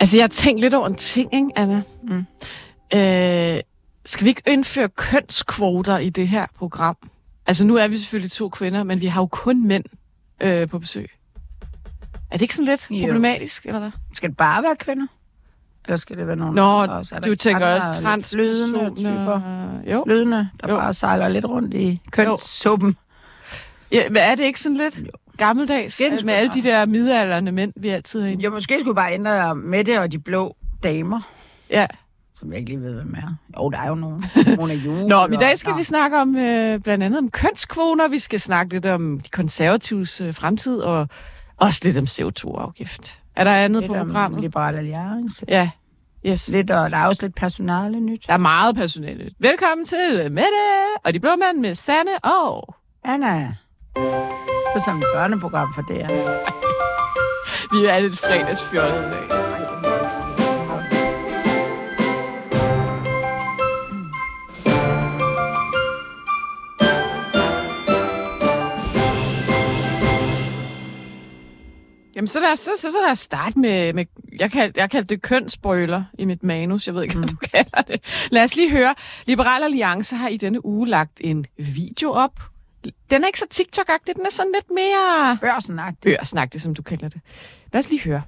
Altså, jeg har tænkt lidt over en ting, ikke, Anna? Mm. Øh, skal vi ikke indføre kønskvoter i det her program? Altså, nu er vi selvfølgelig to kvinder, men vi har jo kun mænd øh, på besøg. Er det ikke sådan lidt Jo. problematisk, eller hvad? Skal det bare være kvinder? Eller skal det være nogen Nå, andre også? Er der du tænker også transpersoner. typer? Jo. Flydende, der Jo. bare sejler lidt rundt i kønssuppen. Ja, men er det ikke sådan lidt gammeldags det øh, med alle de der midalderne mænd, vi altid har inde? Jo, måske skulle bare ændre med det og de blå damer, Ja. som jeg ikke lige ved, hvem er. Jo, der er jo nogen. Mona Juhl. Nå, men i dag skal og- vi snakke om øh, blandt andet om kønskvoter. Vi skal snakke lidt om de konservatives øh, fremtid og også lidt om CO2-afgift. Er der andet lidt på programmet? Liberal Alliance. Ja. Yes. Lidt, og der er også lidt personale nyt. Der er meget personale. Velkommen til Mette og de blå mænd med Sanne og... Anna. Er som et børneprogram for. Anna. Vi er lidt fredagsfjollet i dag. Jamen, så lad os, så, så, så lad os starte med, med jeg, kald, jeg kaldte det kønsbrøler i mit manus. Jeg ved ikke, hvad du kalder det. Lad os lige høre. Liberal Alliance har i denne uge lagt en video op. Den er ikke så TikTok-agtig, den er sådan lidt mere Børsenagtigt. børsnagtig, som du kalder det. Lad os lige høre.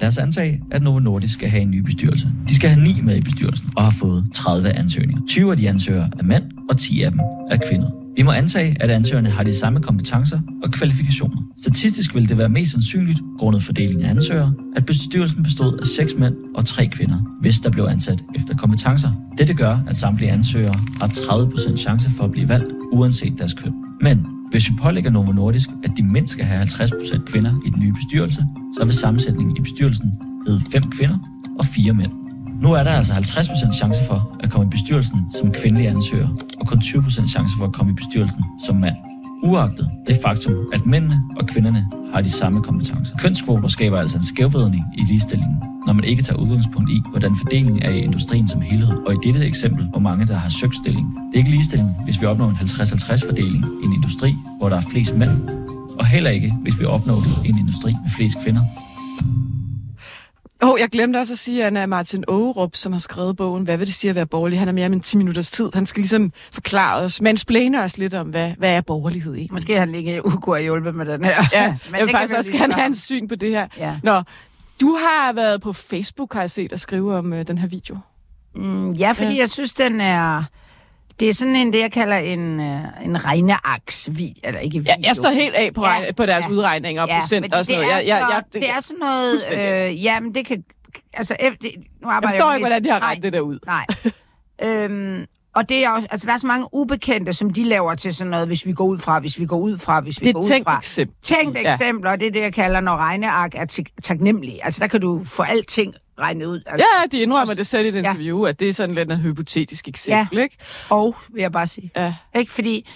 Lad os antage, at Novo Nordisk skal have en ny bestyrelse. De skal have ni med i bestyrelsen og har fået 30 ansøgninger. 20 af de ansøgere er mænd, og 10 af dem er kvinder. Vi må antage, at ansøgerne har de samme kompetencer og kvalifikationer. Statistisk vil det være mest sandsynligt, grundet fordelingen af ansøgere, at bestyrelsen bestod af 6 mænd og 3 kvinder, hvis der blev ansat efter kompetencer. Dette gør, at samtlige ansøgere har 30% chance for at blive valgt, uanset deres køn. Men hvis vi pålægger Novo Nordisk, at de mindst skal have 50% kvinder i den nye bestyrelse, så vil sammensætningen i bestyrelsen hedde 5 kvinder og 4 mænd. Nu er der altså 50% chance for at komme i bestyrelsen som kvindelig ansøger, og kun 20% chance for at komme i bestyrelsen som mand. Uagtet det faktum, at mændene og kvinderne har de samme kompetencer. Kønskvoter skaber altså en skævvridning i ligestillingen, når man ikke tager udgangspunkt i, hvordan fordelingen er i industrien som helhed, og i dette eksempel, hvor mange der har søgt stilling. Det er ikke ligestilling, hvis vi opnår en 50-50 fordeling i en industri, hvor der er flest mænd, og heller ikke, hvis vi opnår det i en industri med flest kvinder. Åh, oh, jeg glemte også at sige, at Anna Martin Aarup, som har skrevet bogen, Hvad vil det sige at være borgerlig? Han er mere end 10 minutters tid. Han skal ligesom forklare os, mansplaine os lidt om, hvad, hvad er borgerlighed egentlig? Måske han ikke kunne have hjulpet med den her. Ja, Men jeg vil faktisk også gerne have en syn på det her. Ja. Nå, du har været på Facebook, har jeg set, og skrive om øh, den her video. Mm, ja, fordi ja. jeg synes, den er... Det er sådan en, det jeg kalder en, øh, en regneaks video, eller ikke video. Ja, jeg står helt af på, Ja, ja, på deres ja. udregninger og procent fordi og sådan det noget. Er Jeg, jeg, jeg, det er sådan noget... Øh, jamen, det kan... Altså, efter, det, nu jeg arbejder forstår jo ikke, hvordan de har regnet det der ud. Nej. øhm, og det er også, altså, der er så mange ubekendte, som de laver til sådan noget, hvis vi går ud fra, hvis vi går ud fra, hvis vi Det går ud fra. eksempel. Tænkt Ja. eksempler, og det er det, jeg kalder, når regneark er tak- taknemmelige. Altså, der kan du få alting regnet ud. Altså, Ja, de indrømmer det selv i et Ja. interview, at det er sådan lidt et hypotetisk eksempel, ikke? Og, vil jeg bare sige. Ja. Ikke? Fordi,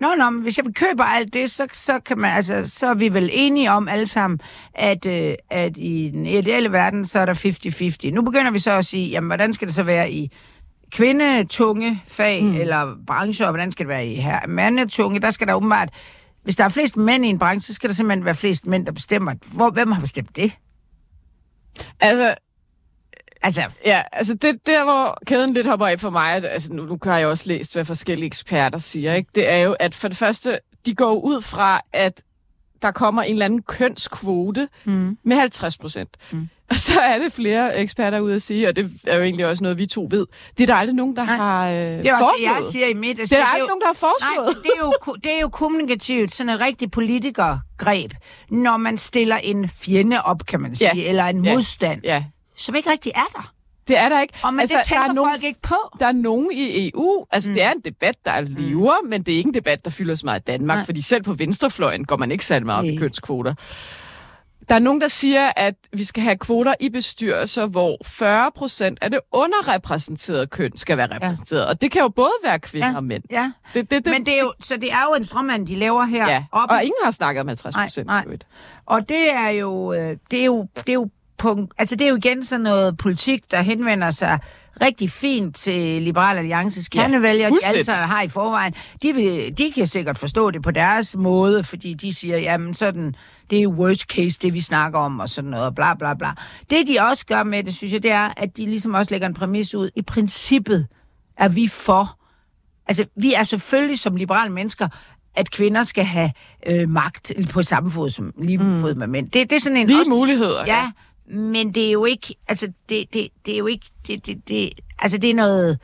nå, nå, men hvis jeg køber alt det, så, så, kan man, altså, så er vi vel enige om alle sammen, at, øh, at i den ideelle verden, så er der 50-50. Nu begynder vi så at sige, jamen, hvordan skal det så være i kvindetunge fag mm. eller brancher, og hvordan skal det være i her mandetunge? Der skal der åbenbart, hvis der er flest mænd i en branche, så skal der simpelthen være flest mænd, der bestemmer. Hvor, hvem har bestemt det? Altså, Altså, Ja, altså det der, hvor kæden lidt hopper af for mig, at, altså nu, nu har jeg også læst, hvad forskellige eksperter siger, ikke? det er jo, at for det første, de går jo ud fra, at der kommer en eller anden kønskvote mm. med 50 procent. Mm. Og så er det flere eksperter ude at sige, og det er jo egentlig også noget, vi to ved. Det er der aldrig nogen, der Nej. har øh, det er også det, jeg foreslået. siger i mit. Jeg Det er der jo- aldrig nogen, der har foreslået. Nej, det er, jo, det er jo kommunikativt, sådan et rigtigt politikergreb, når man stiller en fjende op, kan man sige, Ja. eller en Ja. modstand, Ja, som ikke rigtig er der. det er der ikke. Og men altså, det tænker der er nogen, folk ikke på. Der er nogen i EU, altså mm. det er en debat, der lever, mm. men det er ikke en debat, der fylder så meget i Danmark, Nej. fordi selv på venstrefløjen går man ikke særlig meget op i Nej. kønskvoter. Der er nogen, der siger, at vi skal have kvoter i bestyrelser, hvor 40 procent af det underrepræsenterede køn skal være repræsenteret. Og det kan jo både være kvinder Ja. og mænd. Ja. Det, det, det, Men det er jo, så det er jo en strømmand, de laver her. ja. Op, Og ingen har snakket om 50 procent. Og det er jo, øh, det er jo, det er jo punkt, altså det er jo igen sådan noget politik, der henvender sig rigtig fint til Liberal Alliances kernevælgere, ja, de altså har i forvejen. De, vil, de kan sikkert forstå det på deres måde, fordi de siger, jamen sådan, det er worst case, det vi snakker om, og sådan noget, og bla bla bla. Det de også gør med det, synes jeg, det er, at de ligesom også lægger en præmis ud. I princippet er vi for, altså vi er selvfølgelig som liberale mennesker, at kvinder skal have øh, magt på samme fod som lige mm. fod med mænd. Det, det er sådan en Lige også, muligheder. Ja, men det er jo ikke, altså det, det, det er jo ikke, det, det, det, altså det er noget,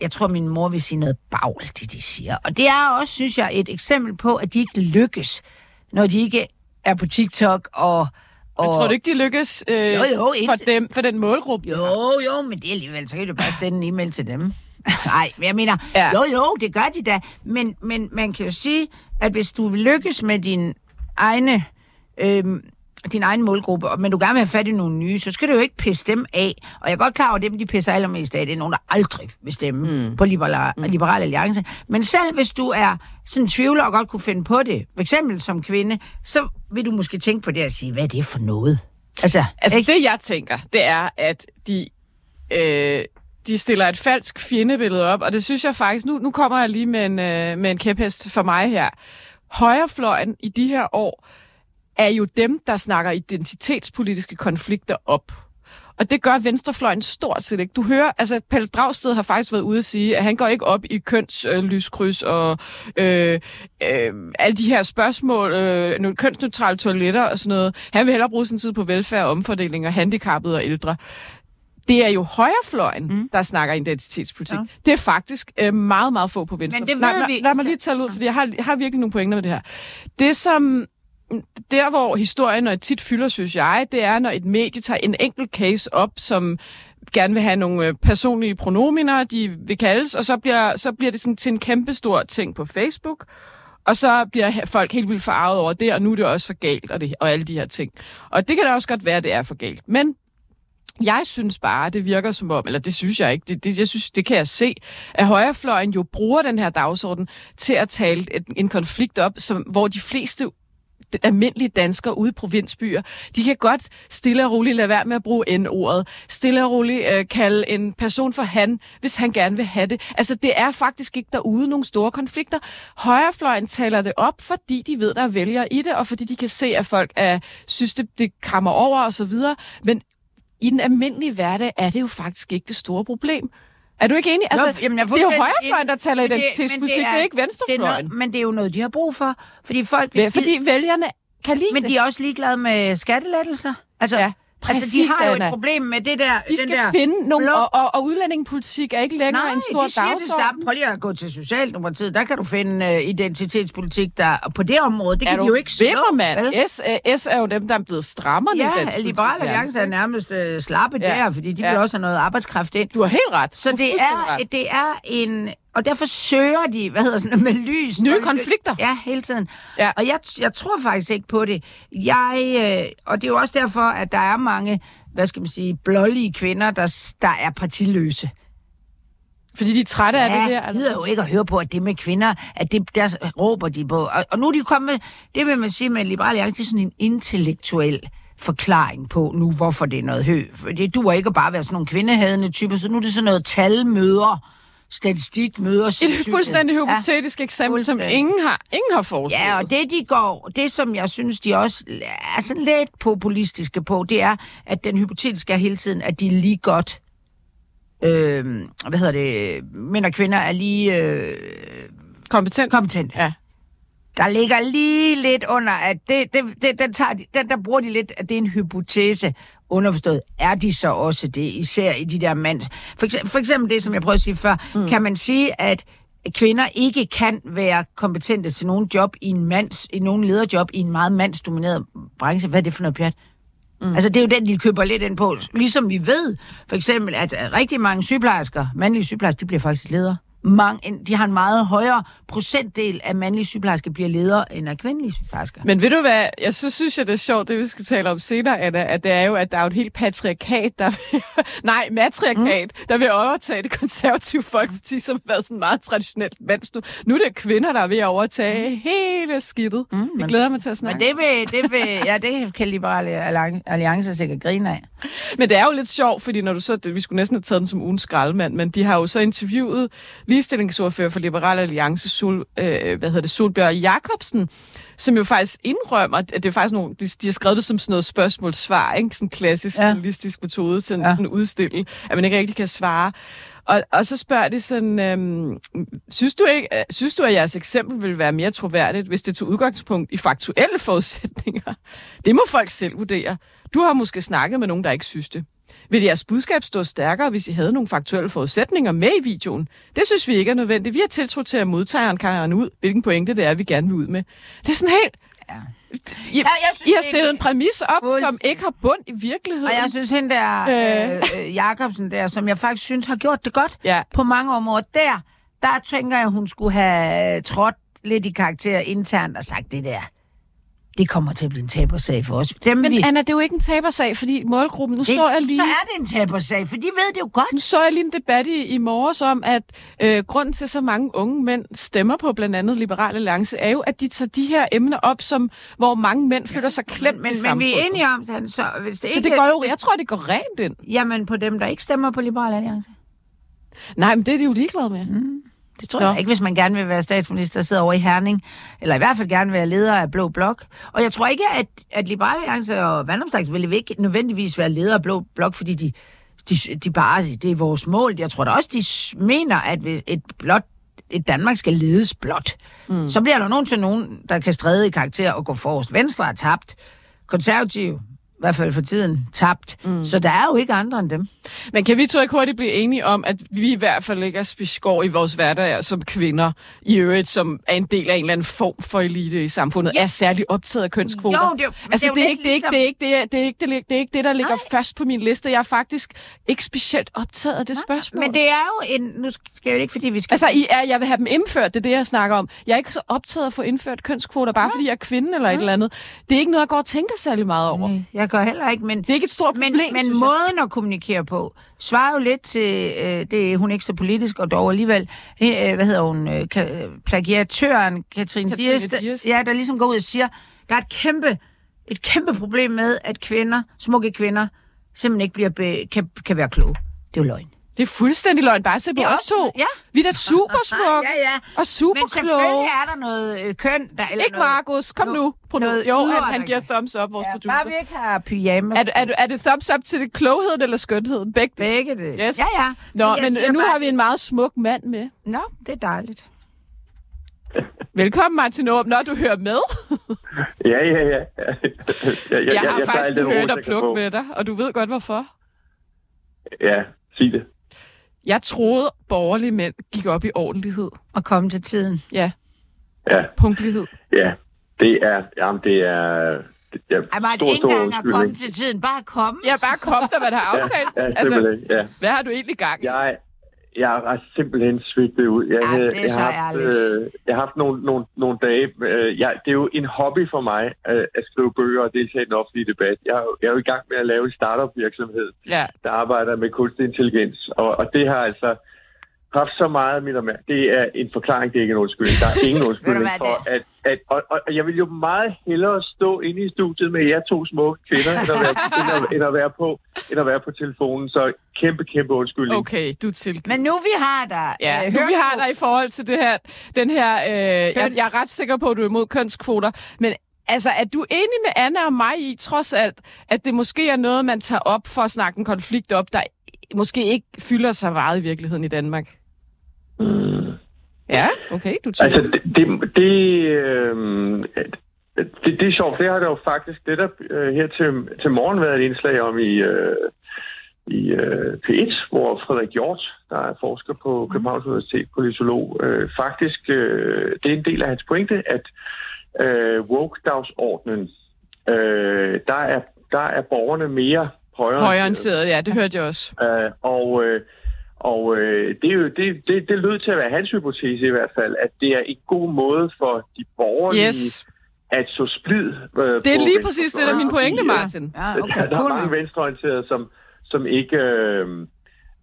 jeg tror min mor vil sige noget bagl, det de siger. Og det er også, synes jeg, et eksempel på, at de ikke lykkes, når de ikke er på TikTok og... og Jeg tror du ikke, de lykkes øh, Jo, jo, for, dem, for den målgruppe? Jo, jo, men det er alligevel, så kan du bare sende en e-mail til dem. Nej, men jeg mener, Ja. jo, jo, det gør de da. Men, men man kan jo sige, at hvis du vil lykkes med din egne, øhm, din egen målgruppe, men du gerne vil have fat i nogle nye, så skal du jo ikke pisse dem af. Og jeg er godt klar over, at dem, de pisser allermest af, det er nogen, der aldrig vil stemme mm. på Liberal, mm. Liberal Alliance. Men selv hvis du er sådan tvivler og godt kunne finde på det, for eksempel som kvinde, så vil du måske tænke på det og sige, hvad er det for noget? Altså, Altså ikke? det, jeg tænker, det er, at de, øh, de stiller et falsk fjendebillede op, og det synes jeg faktisk, nu, nu kommer jeg lige med en, øh, med en kæphest for mig her. Højrefløjen i de her år er jo dem, der snakker identitetspolitiske konflikter op. Og det gør venstrefløjen stort set ikke. Du hører, altså Pelle Dragsted har faktisk været ude at sige, at han går ikke op i kønslyskryds og øh, øh, alle de her spørgsmål, øh, nogle kønsneutrale toiletter og sådan noget. Han vil hellere bruge sin tid på velfærd, omfordeling og handicappede og ældre. Det er jo højrefløjen, mm. der snakker identitetspolitik. Ja. Det er faktisk øh, meget, meget få på venstre. Men det lad, ved lad, vi- lad mig lige tale ud, fordi jeg har, jeg har virkelig nogle pointer med det her. Det som der, hvor historien og tit fylder, synes jeg, det er, når et medie tager en enkelt case op, som gerne vil have nogle øh, personlige pronominer, de vil kaldes, og så bliver, så bliver det sådan til en kæmpe stor ting på Facebook, og så bliver folk helt vildt forarvet over det, og nu er det også for galt, og, det, og alle de her ting. Og det kan da også godt være, at det er for galt. Men jeg synes bare, det virker som om, eller det synes jeg ikke, det, det, jeg synes, det kan jeg se, at højrefløjen jo bruger den her dagsorden til at tale et, en konflikt op, som, hvor de fleste almindelige danskere ude i provinsbyer, de kan godt stille og roligt lade være med at bruge N-ordet. Stille og roligt øh, kalde en person for han, hvis han gerne vil have det. Altså, det er faktisk ikke derude nogle store konflikter. Højrefløjen taler det op, fordi de ved, der er vælgere i det, og fordi de kan se, at folk er, synes, det, det kammer over og så videre. Men i den almindelige hverdag er det jo faktisk ikke det store problem. Er du ikke enig? Altså, jamen, jeg det er jo højrefløjen, der taler det- identitetspolitik, men det, det er ikke Det er venstrefløjen. noget, men det er jo noget, de har brug for. Fordi folk... Det er, fordi vælgerne kan lide Men det. de er også ligeglade med skattelettelser. Altså, Ja, altså præcis, de har jo Anna. et problem med det der... De den skal der finde nogle, og, og, og udlændingepolitik er ikke længere Nej, en stor de siger det dagsorden. samme. Prøv lige at gå til Socialdemokratiet. Der kan du finde uh, identitetspolitik, der og på det område. Det er kan du de jo ikke slå. Vel? S, øh, S er jo dem, der er blevet strammere Ja, Liberale Alliance er nærmest uh, slappe Ja. der, fordi de Ja. vil også have noget arbejdskraft ind. Du har helt ret. Så det er, ret. det er en... Og derfor søger de, hvad hedder sådan med lys. Nye og- konflikter. Ja, hele tiden. Ja. Og jeg, jeg tror faktisk ikke på det. Jeg, øh, og det er jo også derfor, at der er mange, hvad skal man sige, blålige kvinder, der, der er partiløse. Fordi de er trætte af det der. Ja, gider jo ikke at høre på, at det med kvinder, at det, der råber de på. Og, og nu er de kommet, det vil man sige med Liberale Alliance, sådan en intellektuel forklaring på nu, hvorfor det er noget hø. Det duer ikke at bare være sådan nogle kvindehadende typer, så nu er det sådan noget talmøder, statistikmøder. Et fuldstændig hypotetisk ja, eksempel, som ingen har, ingen har foreslået. Ja, og det de går, det som jeg synes, de også er sådan lidt populistiske på, det er, at den hypotetiske er hele tiden, at de er lige godt, øh, hvad hedder det, mænd og kvinder er lige øh, Kompetent. kompetente. Ja. Der ligger lige lidt under, at det, det, det, den, tager de, den der bruger de lidt, at det er en hypotese. Underforstået, er de så også det, især i de der mand... For eksempel, for eksempel det, som jeg prøvede at sige før, mm. kan man sige, at kvinder ikke kan være kompetente til nogen job i en mands, i nogen lederjob i en meget mandsdomineret branche. Hvad er det for noget pjat? Mm. Altså, det er jo den, de køber lidt ind på. Ligesom vi ved, for eksempel, at rigtig mange sygeplejersker, mandlige sygeplejersker, de bliver faktisk ledere. Mange, de har en meget højere procentdel af mandlige sygeplejersker bliver ledere end af kvindelige sygeplejersker. Men ved du hvad, jeg så synes jeg, det er sjovt, det vi skal tale om senere, Anna, at det er jo, at der er jo et helt patriarkat, der vil, nej, matriarkat, mm. der vil overtage det konservative folkeparti, som har været sådan meget traditionelt mands. Nu, nu er det kvinder, der er ved at overtage mm. hele skidtet. Mm, jeg glæder mig til at snakke. Men det vil, det vil, ja, det kan Liberale Alliance sikkert grine af. Men det er jo lidt sjovt, fordi når du så, vi skulle næsten have taget den som ugens skraldemand, men de har jo så interviewet ligestillingsordfører for Liberal Alliance, Sol, øh, hvad hedder det, Solbjørg Jacobsen, som jo faktisk indrømmer, at det er faktisk nogle, de, de har skrevet det som sådan noget spørgsmål-svar, ikke? Sådan en klassisk Ja. journalistisk metode til Ja. ja. sådan udstille, at man ikke rigtig kan svare. Og, og så spørger de sådan, øhm, synes, du ikke, øh, synes du, at jeres eksempel vil være mere troværdigt, hvis det tog udgangspunkt i faktuelle forudsætninger? Det må folk selv vurdere. Du har måske snakket med nogen, der ikke synes det. Vil jeres budskab stå stærkere, hvis I havde nogle faktuelle forudsætninger med i videoen? Det synes vi ikke er nødvendigt. Vi har tiltro til, at modtageren kan ud, hvilken pointe det er, vi gerne vil ud med. Det er sådan helt... Ja. I, jeg synes, I har stillet en præmis op, som Fuldstændig. ikke har bund i virkeligheden. Og jeg synes, hende der, Øh. øh, øh, Jacobsen der, som jeg faktisk synes har gjort det godt Ja. på mange områder, der, der tænker jeg, hun skulle have trådt lidt i karakter internt og sagt det der. Det kommer til at blive en tabersag for os. Dem, Men vi, Anna, det er jo ikke en tabersag, fordi målgruppen... Nu det, så jeg lige... så er det en tabersag, for de ved det jo godt. Nu så jeg lige en debat i, i morges om, at øh, grunden til, så mange unge mænd stemmer på blandt andet Liberal Alliance, er jo, at de tager de her emner op, som, hvor mange mænd føler sig klemt Men, i men vi er enige om, at så, hvis det Så ikke... det går jo, hvis, jeg tror, det går rent ind. Jamen på dem, der ikke stemmer på Liberal Alliance. Nej, men det er de jo ligeglade med. Mm. Det tror Nå. jeg ikke, hvis man gerne vil være statsminister og sidde over i Herning, eller i hvert fald gerne være leder af Blå Blok. Og jeg tror ikke, at, at Liberale Alliance og Vandomslags vil ikke nødvendigvis være leder af Blå Blok, fordi de, de, de bare, det er vores mål. Jeg tror da også, de mener, at et blot et Danmark skal ledes blot. Mm. Så bliver der nogen til nogen, der kan stræde i karakter og gå forrest. Venstre er tabt. Konservativ, i hvert fald for tiden, tabt. Mm. Så der er jo ikke andre end dem. Men kan vi to ikke hurtigt blive enige om, at vi i hvert fald ikke er spiskår i vores hverdag som kvinder, i øvrigt, som er en del af en eller anden form for elite i samfundet, Ja. er særlig optaget af kønskvoter? Jo, det er altså, det er er, ikke, det, er ligesom- det, er ikke, det, er, det, er ikke, det, er, det er ikke det, der ligger først på min liste. Jeg er faktisk ikke specielt optaget af det spørgsmål. Men det er jo en... Nu skal jeg jo ikke, fordi vi skal... Altså, I er, jeg vil have dem indført, det er det, jeg snakker om. Jeg er ikke så optaget af at få indført kønskvoter, bare fordi jeg er kvinde eller et eller andet. Det er ikke noget, jeg går og tænker særlig meget over. Nej, jeg gør heller ikke, men... Det er ikke et stort Men, problem, men jeg. måden at kommunikere på svarer jo lidt til, øh, det er hun ikke så politisk, og dog alligevel, øh, hvad hedder hun, øh, plagiatøren Katrine, Katrine Dias, der, Dias. ja, der ligesom går ud og siger, der er et kæmpe, et kæmpe problem med, at kvinder, smukke kvinder, simpelthen ikke bliver be, kan, kan være kloge. Det er jo løgn. Det er fuldstændig løgn. Bare se på os også- to. ja. Vi er da super smukke Ja, ja. og super Men selvfølgelig er der noget øh, køn, der... Eller Ikke noget, Markus, kom no- nu. Noget Jo, han, han giver thumbs up, vores Ja, producer. bare vi ikke har pyjamas. Er, er, er det thumbs up til det klogheden eller skønheden? Begge. Begge det. Yes. Ja, ja. Nå, jeg men siger nu bare- har vi en meget smuk mand med. Nå, det er dejligt. Velkommen, Martin Aarup, når du hører med. Ja, ja, ja. jeg, jeg, Jeg har tager faktisk hørt at jeg plukke med dig, og du ved godt hvorfor. Ja, sig det. Jeg troede, borgerlige mænd gik op i ordentlighed. Og komme til tiden. Ja, Ja, punktlighed. ja. Det er, jamen, det er... Er Ej, bare stor, ikke engang at komme til tiden. Bare komme. Ja, bare kom, når man har aftalt. Ja, altså, simpelthen, ja. hvad har du egentlig gang i? Jeg, jeg er simpelthen svigtet ud. Jeg, Ja, det er jeg, så har haft, ærligt. øh, jeg har haft nogle, nogle, nogle dage. Øh, jeg, det er jo en hobby for mig øh, at skrive bøger og deltage i den offentlige debat. Jeg, er jo- jeg er jo i gang med at lave en startup virksomhed, Ja, der arbejder med kunstig intelligens. Og, og det har altså haft så meget mit opmærksomhed. Det er en forklaring, det er ikke en undskyldning. Der er ingen undskyldning for, at... at og, og, og jeg vil jo meget hellere stå inde i studiet med jer to smukke kvinder, end at være, end at, end at være, på, end at være på telefonen. Så kæmpe, kæmpe undskyldning. okay, du tilgivet. Men nu vi har dig. Ja, øh, nu vi har dig i forhold til det her, den her, øh, jeg, jeg er ret sikker på, at du er imod kønskvoter, men altså, er du enig med Anna og mig i, trods alt, at det måske er noget, man tager op for at snakke en konflikt op, der måske ikke fylder sig meget i virkeligheden i Danmark? Mm. Ja, okay, du tænker. Altså, det, det, det, øh, det, det er sjovt, det har der jo faktisk netop øh, her til, til morgen været et indslag om i, øh, i øh, P1, hvor Frederik Hjort, der er forsker på Københavns Universitet, politolog, øh, faktisk, øh, det er en del af hans pointe, at øh, woke-dagsordnen, øh, der, er, der er borgerne mere højere. Højorienteret, ja, det hørte jeg også. Øh, og, øh, Og øh, det, er jo, det, det, det lød til at være hans hypotese i hvert fald, at det er en god måde for de borgerlige Yes. at så splid. Øh, Det er lige præcis det, der er min pointe, Martin. Ja, okay, der er cool. mange venstreorienterede, som, som ikke... Øh,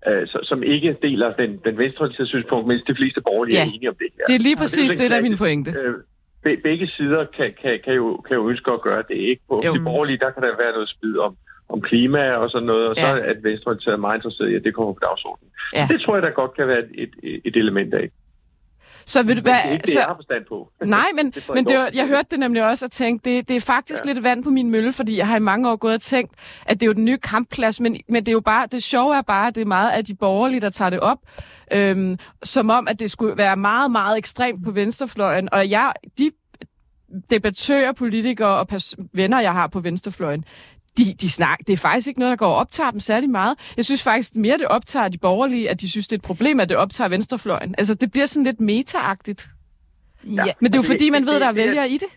øh, så- som ikke deler den, den venstreorienterede synspunkt, mens de fleste borgerlige Ja. er enige om det her. Det er lige præcis det, der er min pointe. Øh, be- begge sider kan, kan, kan, jo, kan jo ønske at gøre det. Ikke? På Jo. de borgerlige, der kan der være noget splid om, om klima og sådan noget, og så Ja. er at venstreorienterede meget interesseret i, at det kommer på dagsordenen. Ja. Det tror jeg, der godt kan være et, et, et element af. Så vil du Men det er være... ikke det, Så, jeg har forstand på. nej, men, Det men jeg det var, jeg hørte det nemlig også og tænkte, det, det er faktisk ja. lidt vand på min mølle, fordi jeg har i mange år gået og tænkt, at det er jo den nye kampplads, men, men det er jo bare, det sjove er bare, at det er meget af de borgerlige, der tager det op, øhm, som om, at det skulle være meget, meget ekstremt på venstrefløjen, og jeg, de debattører, politikere og pers- venner, jeg har på venstrefløjen, de, de snak, det er faktisk ikke noget, der går og optager dem særlig meget. Jeg synes faktisk mere, det optager de borgerlige, at de synes, det er et problem, at det optager venstrefløjen. Altså, det bliver sådan lidt meta-agtigt. Ja. Men det er jo Og det- fordi, man ved, det- der er er- vælgere i det,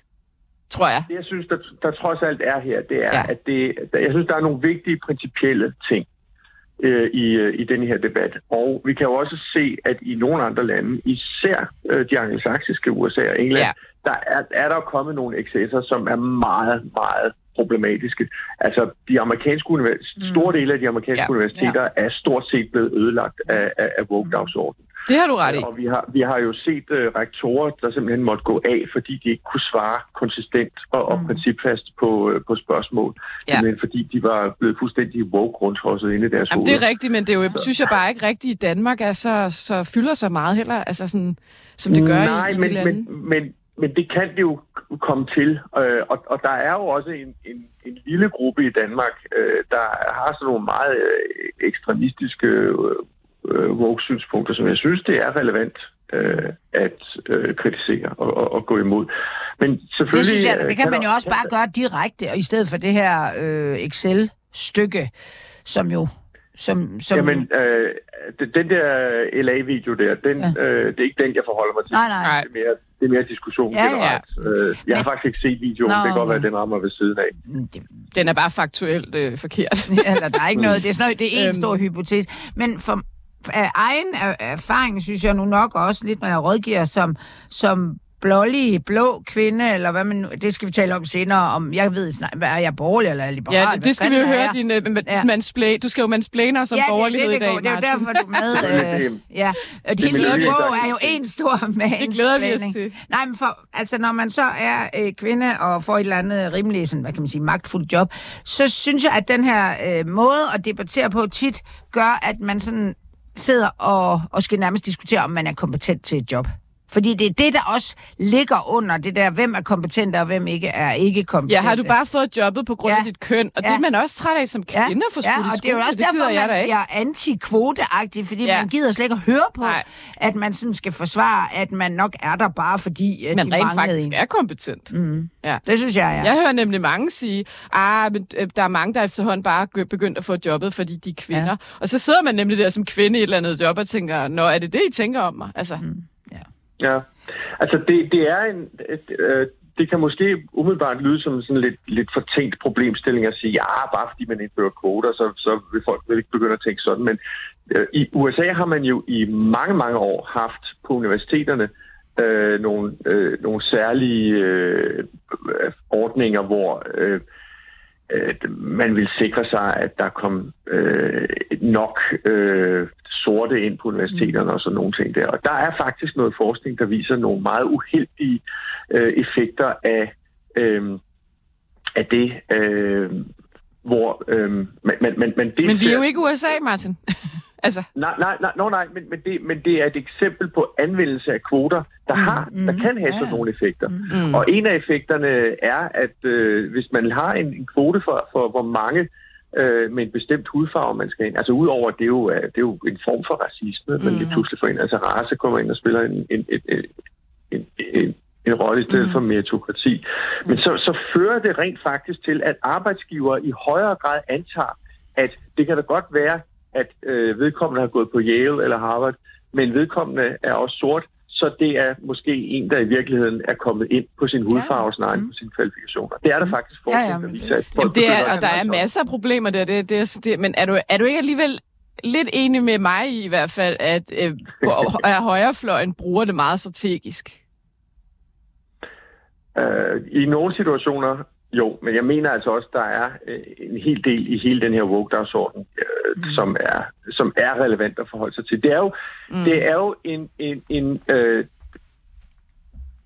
tror jeg. Det, jeg synes, der, der trods alt er her, det er, Ja. ja. at det, der, jeg synes, der er nogle vigtige principielle ting øh, i, øh, i denne her debat. Og vi kan jo også se, at i nogle andre lande, især øh, de angelsaksiske USA og England, Ja. ja. der er, er der kommet nogle excesser, som er meget, meget problematiske. Altså, de amerikanske univers- Mm. store dele af de amerikanske Ja. ja. universiteter er stort set blevet ødelagt af, af, af woke-dagsordenen. Det har du ret i. Og vi har, vi har jo set uh, rektorer, der simpelthen måtte gå af, fordi de ikke kunne svare konsistent og, og Mm. principfast på, uh, på spørgsmål. Ja. Men fordi de var blevet fuldstændig woke rundtosset inde i deres Jamen, hoveder. det er rigtigt, men det er jo, synes jeg bare ikke rigtigt, i Danmark er så, så fylder så meget heller, altså sådan, som det gør Nej, i, i men, de lande. men, men, men det kan det jo komme til. Øh, og, og der er jo også en, en, en lille gruppe i Danmark, øh, der har sådan nogle meget øh, ekstremistiske øh, øh, woke-synspunkter, som jeg synes, det er relevant øh, at øh, kritisere og, og, og gå imod. Men selvfølgelig... Det synes jeg, øh, det kan man jo også bare gøre direkte, og i stedet for det her øh, Excel-stykke, som jo... Som, som, Jamen, øh, den- der LA-video der, den, Ja. øh, det er ikke den, jeg forholder mig til. Nej, nej. Nej. Det er mere, det er mere diskussion Ja, ja. generelt. Øh, jeg har faktisk ikke set videoen. Nå, det kan godt være, at den rammer ved siden af. Mm, Den er bare faktuelt øh, forkert. eller der er ikke noget, det er, sådan noget, det er en Øhm. stor hypotese. Men for, af egen er- erfaring, synes jeg nu nok også lidt, når jeg rådgiver som, som blålig, blå kvinde, eller hvad man nu, det skal vi tale om senere, om jeg ved snart, hvad er jeg borgerlig eller liberal? ja, det, det skal vi jo høre, din, ma- Ja. mansplain, du skal jo mansplaine os om ja, borgerlighed det, i det, dag, det, det, det er jo Martin. derfor, du er med. Det- Øh, ja, og det er lille Melodi, bog er jo en stor Det glæder vi os til. Nej, men for, altså, når man så er øh, kvinde og får et eller andet rimelig, sådan, hvad kan man sige, magtfuldt job, så synes jeg, at den her øh, måde at debattere på tit gør, at man sådan sidder og, og skal nærmest diskutere, om man er kompetent til et job. Fordi det er det, der også ligger under det der, hvem er kompetent og hvem ikke er ikke kompetent. Ja, har du bare fået jobbet på grund af Ja. dit køn? Og det Ja. er man også træt af som kvinde ja, skudt i og det er jo også det derfor, jeg man er anti-kvoteagtig, fordi Ja. man gider slet ikke at høre på, Nej. at man sådan skal forsvare, at man nok er der bare fordi, at Man de rent faktisk en. er kompetent. Mm. Ja. Det synes jeg, ja. Jeg hører nemlig mange sige, ah, men øh, der er mange, der efterhånden bare begyndt at få jobbet, fordi de er kvinder. Ja. Og så sidder man nemlig der som kvinde i et eller andet job og tænker, nå, er det det, I tænker om mig? Altså, mm. Ja, altså det, det er en... Et, øh, det kan måske umiddelbart lyde som sådan lidt, lidt fortænkt problemstilling at sige, ja, bare fordi man indfører kvoter, så, så vil folk vel ikke begynde at tænke sådan. Men øh, i USA har man jo i mange, mange år haft på universiteterne øh, nogle, øh, nogle særlige øh, ordninger, hvor øh, øh, man vil sikre sig, at der kom øh, nok øh, sorte ind på universiteterne og sådan nogle ting der. Og der er faktisk noget forskning, der viser nogle meget uheldige øh, effekter af, øh, af det, øh, hvor øh, man, man, man, man det Men vi er jo ikke USA, Martin. altså, Nej, nej, nej, no, nej men, men, det, men det er et eksempel på anvendelse af kvoter, der, Mm, har, der mm, kan have ja, sådan nogle effekter. mm. Og en af effekterne er, at øh, hvis man har en, en kvote for, for hvor mange øh, med en bestemt hudfarve man skal ind, altså udover at det jo er, det er jo en form for racisme, mm. man lige pludselig får ind, altså race kommer ind og spiller en, en, en, en, en, en, en rolle i stedet mm. for meritokrati. Men så, så fører det rent faktisk til, at arbejdsgivere i højere grad antager, at det kan da godt være, at øh, vedkommende har gået på Yale eller Harvard, men vedkommende er også sort, så det er måske en, der i virkeligheden er kommet ind på sin hudfarve, snarere end på sine kvalifikationer. Det er der faktisk forskning, Ja, ja, der men viser, at folk Jamen, det er, og der er masser af problemer der. Det, det, det, men er du, er du ikke alligevel lidt enig med mig i i hvert fald, at, øh, højrefløjen bruger det meget strategisk. Øh, I nogle situationer, jo, men jeg mener altså også, der er øh, en hel del i hele den her woke-dagsorden, øh, mm. som, er, som er relevant at forholde sig til. Det er jo, mm. det er jo en, en, en, øh,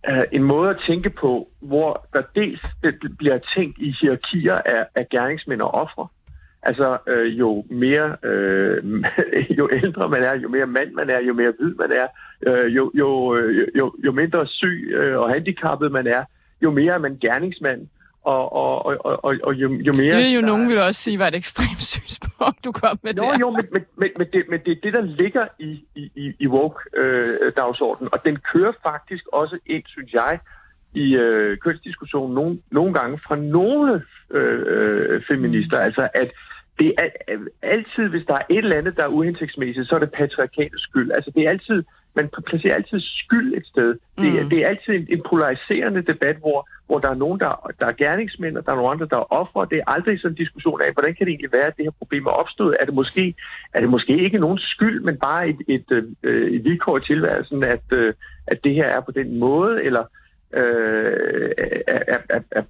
øh, en måde at tænke på, hvor der dels bliver tænkt i hierarkier af, af gerningsmænd og ofre. Altså, øh, jo mere, øh, jo ældre man er, jo mere mand man er, jo mere hvid man er, øh, jo, jo, jo, jo mindre syg og handicappet man er, jo mere er man gerningsmand, og, og, og, og, og jo, jo mere... Det er jo der, nogen vil også sige var et ekstremt synspunkt, du kom med jo, der. Jo, men, men, men, men, det, men det er det, der ligger i, i, i woke-dagsordenen, øh, og den kører faktisk også ind, synes jeg, i øh, kønsdiskussionen nogle, nogle gange fra nogle øh, feminister. Mm. Altså, at det er altid, hvis der er et eller andet, der er uhensigtsmæssigt, så er det patriarkatets skyld. Altså, det er altid man placerer altid skyld et sted. Mm. Det, er, det er altid en, en polariserende debat, hvor, hvor der er nogen, der, der er gerningsmænd, og der er nogle andre, der er ofre. Det er aldrig sådan en diskussion af, hvordan kan det egentlig være, at det her problem er opstået? Er det måske, er det måske ikke nogen skyld, men bare et, et, et, øh, et vilkår i tilværelsen, at, øh, at det her er på den måde, eller øh, er, er, er, er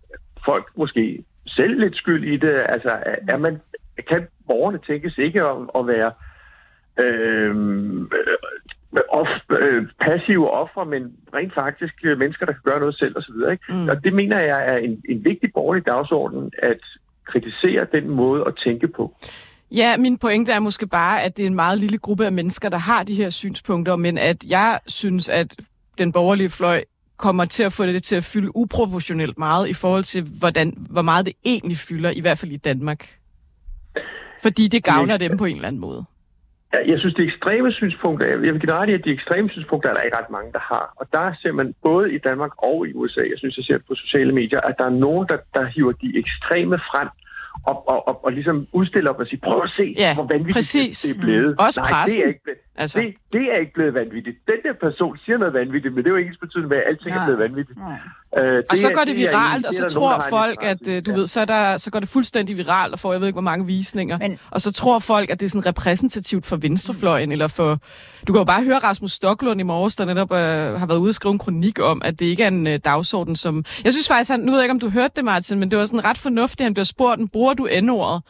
folk måske selv lidt skyld i det? Altså, er, er man, kan borgerne tænkes ikke at, at være øh, off, øh, passive ofre, men rent faktisk øh, mennesker, der kan gøre noget selv osv. Mm. Og det mener jeg er en, en vigtig borgerlig dagsorden, at kritisere den måde at tænke på. Ja, min pointe er måske bare, at det er en meget lille gruppe af mennesker, der har de her synspunkter, men at jeg synes, at den borgerlige fløj kommer til at få det til at fylde uproportionelt meget i forhold til, hvordan, hvor meget det egentlig fylder, i hvert fald i Danmark. Fordi det gavner dem på en eller anden måde. Jeg synes, det ekstreme synspunkter, jeg vil i, at de ekstreme synspunkter er der ikke ret mange, der har. Og der ser man både i Danmark og i USA, jeg synes, jeg ser på sociale medier, at der er nogen, der, der hiver de ekstreme frem, og, og, og, og ligesom udstiller op og siger, prøv at se, ja, hvor vanvittigt præcis. det, er blevet. Mm. Også Nej, pressen. det er, ikke blevet, altså. det, det er ikke blevet vanvittigt. Den der person siger noget vanvittigt, men det er jo ikke ens betydning med, at alting Nej. er blevet vanvittigt. Nej. Øh, og så går det, det viralt, og så tror nogen, folk, at øh, du ja. ved, så, er der, så går det fuldstændig viralt, og får jeg ved ikke, hvor mange visninger. Men, og så tror folk, at det er sådan repræsentativt for venstrefløjen, mm. eller for... Du kan jo bare høre Rasmus Stocklund i morges, der netop øh, har været ude og skrive en kronik om, at det ikke er en øh, dagsorden, som... Jeg synes faktisk, han, nu ved jeg ikke, om du hørte det, Martin, men det var sådan ret fornuftigt, han bliver spurgt, bruger du N-ordet?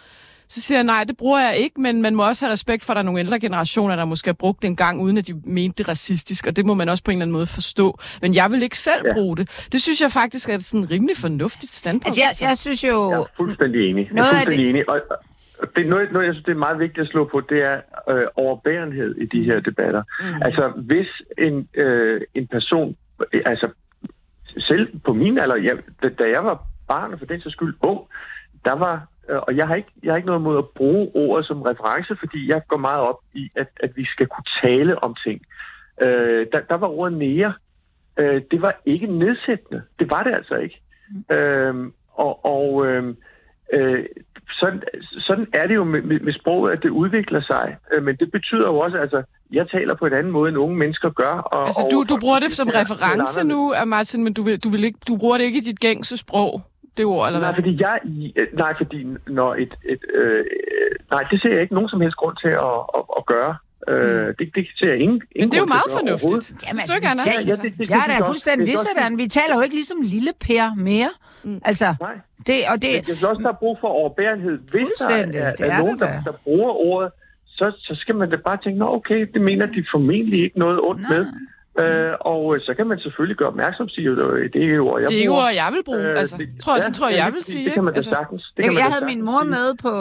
Så siger jeg, nej, det bruger jeg ikke, men man må også have respekt for, at der er nogle ældre generationer, der måske har brugt det en gang, uden at de mente det racistisk, og det må man også på en eller anden måde forstå. Men jeg vil ikke selv ja. bruge det. Det synes jeg faktisk er et sådan rimelig fornuftigt standpunkt. Altså, jeg, jeg synes jo... Jeg er fuldstændig enig. Jeg er fuldstændig det... enig. Og, det, noget, noget, jeg synes, det er meget vigtigt at slå på, det er øh, overbærenhed i de her debatter. Mm. Altså, hvis en, øh, en person, altså selv på min alder, ja, da, da jeg var barn, og for den så skyld ung, der var og jeg har, ikke, jeg har ikke noget mod at bruge ordet som reference, fordi jeg går meget op i, at, at vi skal kunne tale om ting. Øh, der, der var ordet nære. Øh, det var ikke nedsættende. Det var det altså ikke. Øh, og og øh, øh, sådan, sådan er det jo med, med, med sproget, at det udvikler sig. Øh, men det betyder jo også, altså, jeg taler på en anden måde, end unge mennesker gør. Og, altså, du, du bruger det som reference nu, Martin, men du, vil, du, vil ikke, du bruger det ikke i dit gængse sprog det ord, eller nej, hvad? Fordi jeg, nej, fordi når et, et øh, nej, det ser jeg ikke nogen som helst grund til at, at, at gøre. Øh, mm. det, det ser jeg ingen, ingen Men det er jo meget fornuftigt. Jamen, altså, vi taler, ja, det, det, jeg er da fuldstændig lige sådan. Vi taler jo ikke ligesom lille Per mere. Mm. Altså, Nej. Det, og det, jeg synes også, der er brug for overbærenhed. Hvis der er, er, er nogen, der, der bruger ordet, så, så skal man da bare tænke, nå okay, det mener de formentlig ikke noget ondt Nej. med. Øh, og så kan man selvfølgelig gøre opmærksom sige, at det er ord, jeg Det er ord, jeg vil bruge. Øh, altså, det, tror, ja, så tror jeg, jeg vil sige. Det kan man da altså, sagtens. Det kan man jeg havde min mor med på...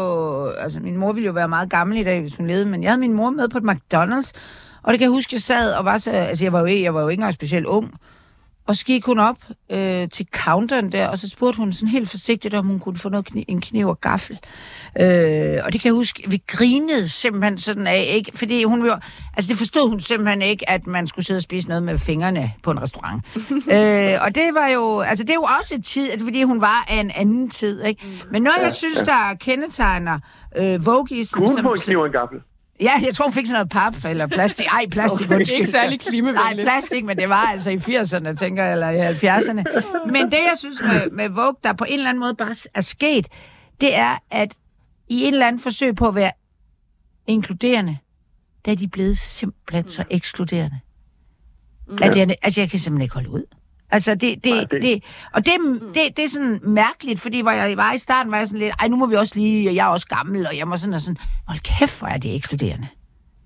Altså, min mor ville jo være meget gammel i dag, hvis hun levede, men jeg havde min mor med på et McDonald's, og det kan jeg huske, jeg sad og var så... Altså, jeg var jo, jeg var jo ikke engang specielt ung, og så gik hun op øh, til counteren der, og så spurgte hun sådan helt forsigtigt, om hun kunne få noget kniv, en kniv og gaffel. Øh, og det kan jeg huske, vi grinede simpelthen sådan af, ikke? Fordi hun jo, altså det forstod hun simpelthen ikke, at man skulle sidde og spise noget med fingrene på en restaurant. øh, og det var jo, altså det er jo også et tid, fordi hun var af en anden tid, ikke? Men noget, jeg synes, der kendetegner øh, Vogism... Kunne hun få en kniv og en gaffel? Ja, jeg tror, hun fik sådan noget pap eller plastik. Ej, plastik. Okay. Ikke særlig klimavenligt. Nej, plastik, men det var altså i 80'erne, tænker jeg, eller i 70'erne. Men det, jeg synes med, med Vogue, der på en eller anden måde bare er sket, det er, at i en eller anden forsøg på at være inkluderende, der er de blevet simpelthen så ekskluderende. Mm. At jeg, altså, jeg kan simpelthen ikke holde ud. Altså, det, det, Nej, det, det- og det, det, det er sådan mærkeligt, fordi hvor jeg var i starten, var jeg sådan lidt, ej, nu må vi også lige, og jeg er også gammel, og jeg må sådan og sådan, hold kæft, hvor er det ekskluderende.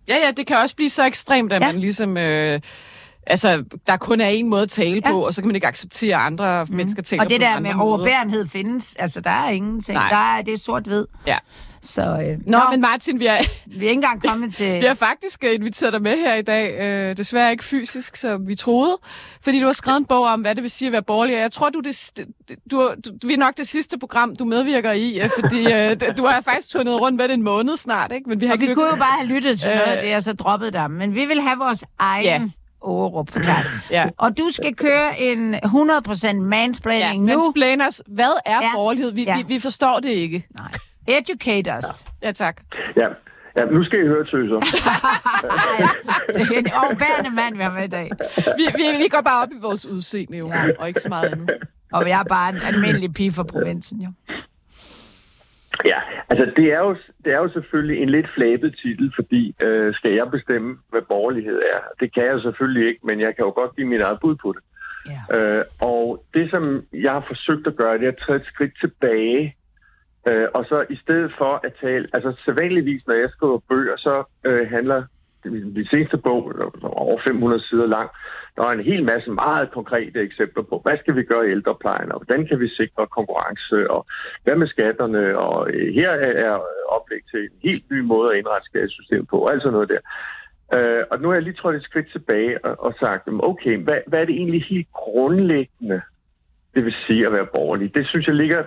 Ja, ja, det kan også blive så ekstremt, at Ja. man ligesom... Øh, altså, der kun er en måde at tale Ja. på, og så kan man ikke acceptere, at andre mm. mennesker taler Og det på der med overbærenhed findes, altså der er ingenting. Nej. Der er, det er sort-hvid. Ja. Så, øh, Nå, nå, men Martin, vi er, vi er ikke engang kommet til... vi har faktisk øh, inviteret dig med her i dag. Øh, desværre ikke fysisk, som vi troede. Fordi du har skrevet en bog om, hvad det vil sige at være borgerlig. Jeg tror, du, det, du, du, du, vi er nok det sidste program, du medvirker i. Øh, fordi øh, du har faktisk turnet rundt med det en måned snart, ikke? Men vi har Og ikke vi kunne jo bare have lyttet til noget af Øh. det, og så droppet dig. Men vi vil have vores egen. Ågerup forklaring. Ja. Og du skal køre en 100% mansplaining Ja, nu. mansplainers. Hvad er Ja. borgerlighed? Vi, ja. vi, vi forstår det ikke. Nej. Educate us. Ja, tak. Ja. ja, nu skal I høre, tøser. Det er en overbærende mand, vi har med i dag. Vi, vi, vi går bare op i vores udseende, jo, Ja. ja. og ikke så meget andet. Og jeg er bare en almindelig pige fra provinsen, jo. Ja, altså det er, jo, det er jo selvfølgelig en lidt flabet titel, fordi øh, skal jeg bestemme, hvad borgerlighed er? Det kan jeg jo selvfølgelig ikke, men jeg kan jo godt give mit eget bud på det. Ja. Øh, og det, som jeg har forsøgt at gøre, det er at træde et skridt tilbage, øh, og så i stedet for at tale, altså sædvanligvis, når jeg skriver bøger, så øh, handler min seneste bog, over 500 sider lang, der er en hel masse meget konkrete eksempler på, hvad skal vi gøre i ældreplejen, og hvordan kan vi sikre konkurrence, og hvad med skatterne, og øh, her er oplæg til en helt ny måde at indrette skattesystemet på, og alt sådan noget der. Øh, og nu har jeg lige trådt et skridt tilbage og, og sagt, okay, hvad, hvad er det egentlig helt grundlæggende, det vil sige at være borgerlig? Det synes jeg ligger,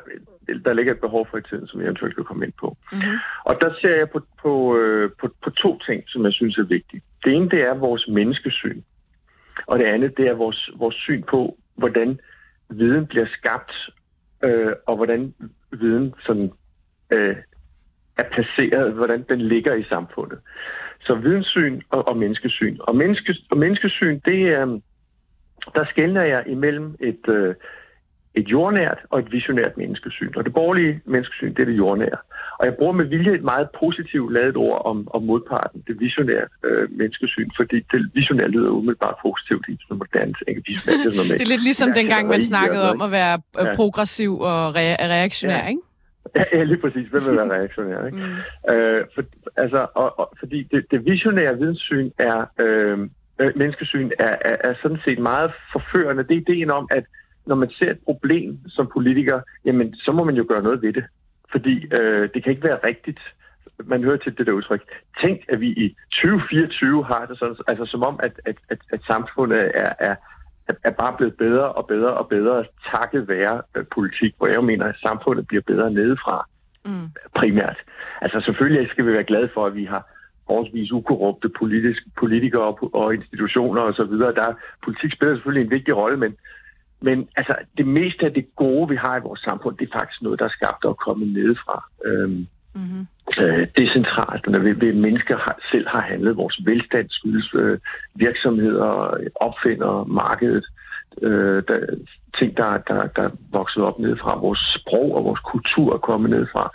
der ligger et behov for i tiden, som jeg eventuelt kan komme ind på. Mm-hmm. Og der ser jeg på, på, øh, på, på to ting, som jeg synes er vigtige. Det ene, det er vores menneskesyn. Og det andet, det er vores, vores syn på, hvordan viden bliver skabt, øh, og hvordan viden sådan, øh, er placeret, hvordan den ligger i samfundet. Så videnssyn og, og menneskesyn. Og, menneskes, og menneskesyn, det er, der skældner jeg imellem et, øh, et jordnært og et visionært menneskesyn. Og det borgerlige menneskesyn, det er det jordnære. Og jeg bruger med vilje et meget positivt lavet ord om, om modparten, det visionære øh, menneskesyn, fordi det visionære lyder umiddelbart positivt i sådan moderne ting. Det, er er lidt ligesom dengang, man snakkede om at være øh, Ja. progressiv og re- reaktionær, Ja. ikke? Ja, ja, lige præcis. Hvem vil være reaktionær, ikke? Mm. Øh, for, altså, og, og, fordi det, det visionære videnssyn er, øh, menneskesyn er, er, er sådan set meget forførende. Det er ideen om, at når man ser et problem som politiker, jamen, så må man jo gøre noget ved det. Fordi øh, det kan ikke være rigtigt. Man hører til det der udtryk. Tænk, at vi i 2024 har det sådan, altså som om, at, at, at, at samfundet er, er, er- bare blevet bedre og bedre og bedre takket være øh, politik, hvor jeg jo mener, at samfundet bliver bedre nedefra Mm. primært. Altså selvfølgelig skal vi være glade for, at vi har forholdsvis ukorrupte politisk, politikere og, og institutioner osv. Der er, politik spiller selvfølgelig en vigtig rolle, men, men altså, det meste af det gode, vi har i vores samfund, det er faktisk noget, der er skabt og kommet nedefra. Øhm, Mm-hmm. øh, det er centralt, når vi, vi mennesker har, selv har handlet. Vores velstand skyldes øh, virksomheder, opfinder, markedet, øh, der, ting, der, der, der er vokset op nedefra. Vores sprog og vores kultur er kommet nedefra.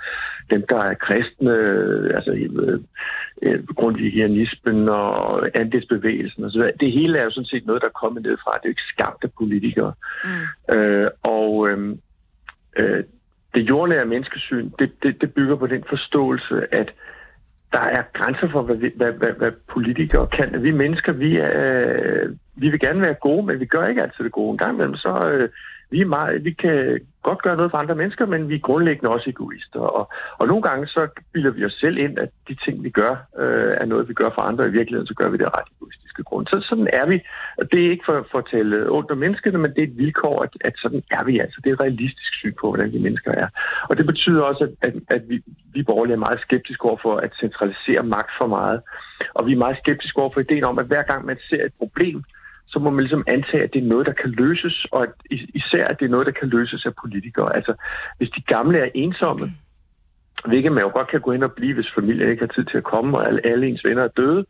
Dem, der er kristne, øh, altså øh, øh, grundvigianismen og andelsbevægelsen osv., det hele er jo sådan set noget, der er kommet nedefra. Det er jo ikke skabt af politikere. Mm. Øh, og øh, øh, det jordnære menneskesyn, det, det, det bygger på den forståelse, at der er grænser for, hvad, vi, hvad, hvad, hvad politikere kan. Vi mennesker, vi, er, vi vil gerne være gode, men vi gør ikke altid det gode. En gang imellem, så øh, vi, er meget, vi kan godt gøre noget for andre mennesker, men vi er grundlæggende også egoister. Og, og nogle gange så bilder vi os selv ind, at de ting, vi gør, øh, er noget, vi gør for andre. I virkeligheden, så gør vi det af ret egoistiske grund. Så sådan er vi. Og det er ikke for, for at tale ondt om menneskene, men det er et vilkår, at, at sådan er vi altså. Det er et realistisk syn på, hvordan vi mennesker er. Og det betyder også, at, at, at vi, vi borgerlige er meget skeptiske over for at centralisere magt for meget. Og vi er meget skeptiske over for ideen om, at hver gang man ser et problem, så må man ligesom antage, at det er noget, der kan løses, og at især, at det er noget, der kan løses af politikere. Altså, hvis de gamle er ensomme, hvilket man jo godt kan gå hen og blive, hvis familien ikke har tid til at komme, og alle, alle ens venner er døde,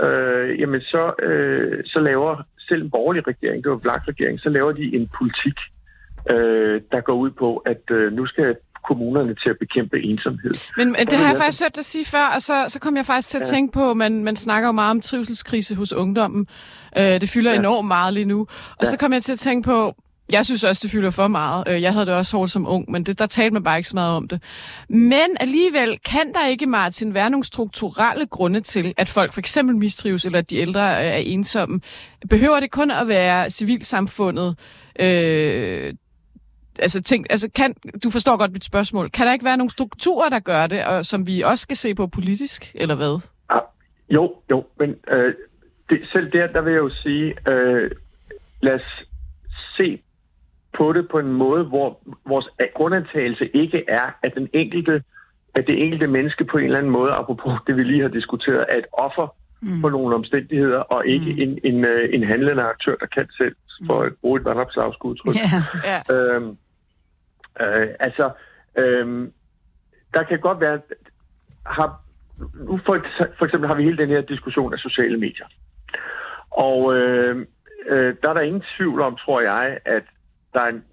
øh, jamen så, øh, så laver selv en borgerlig regering, det var en regering, så laver de en politik, øh, der går ud på, at øh, nu skal kommunerne til at bekæmpe ensomhed. Men men det har jeg faktisk hørt dig sige før, og så, så kom jeg faktisk til at tænke på, at man, man snakker jo meget om trivselskrise hos ungdommen. Øh, det fylder Ja. enormt meget lige nu. Og Ja. så kom jeg til at tænke på, jeg synes også, det fylder for meget. Øh, Jeg havde det også hårdt som ung, men det, der talte man bare ikke så meget om det. Men alligevel kan der ikke, Martin, være nogle strukturelle grunde til, at folk for eksempel mistrives, eller at de ældre er ensomme. Behøver det kun at være civilsamfundet, øh, altså, tænk, altså kan, du forstår godt mit spørgsmål. Kan der ikke være nogle strukturer, der gør det, og som vi også skal se på politisk, eller hvad? Ah, jo, jo, men øh, det, selv der, der vil jeg jo sige, øh, lad os se på det på en måde, hvor vores grundantagelse ikke er, at den enkelte at det enkelte menneske på en eller anden måde, apropos det vi lige har diskuteret, er et offer mm. for nogle omstændigheder, og ikke mm. en, en, øh, en handlende aktør, der kan selv, for at bruge et vandopslagsudtryk. Ja. Ja. Øhm, øh, altså, øhm, der kan godt være... Har, nu for, for eksempel har vi hele den her diskussion af sociale medier. Og øh, øh, der er der ingen tvivl om, tror jeg, at der er en,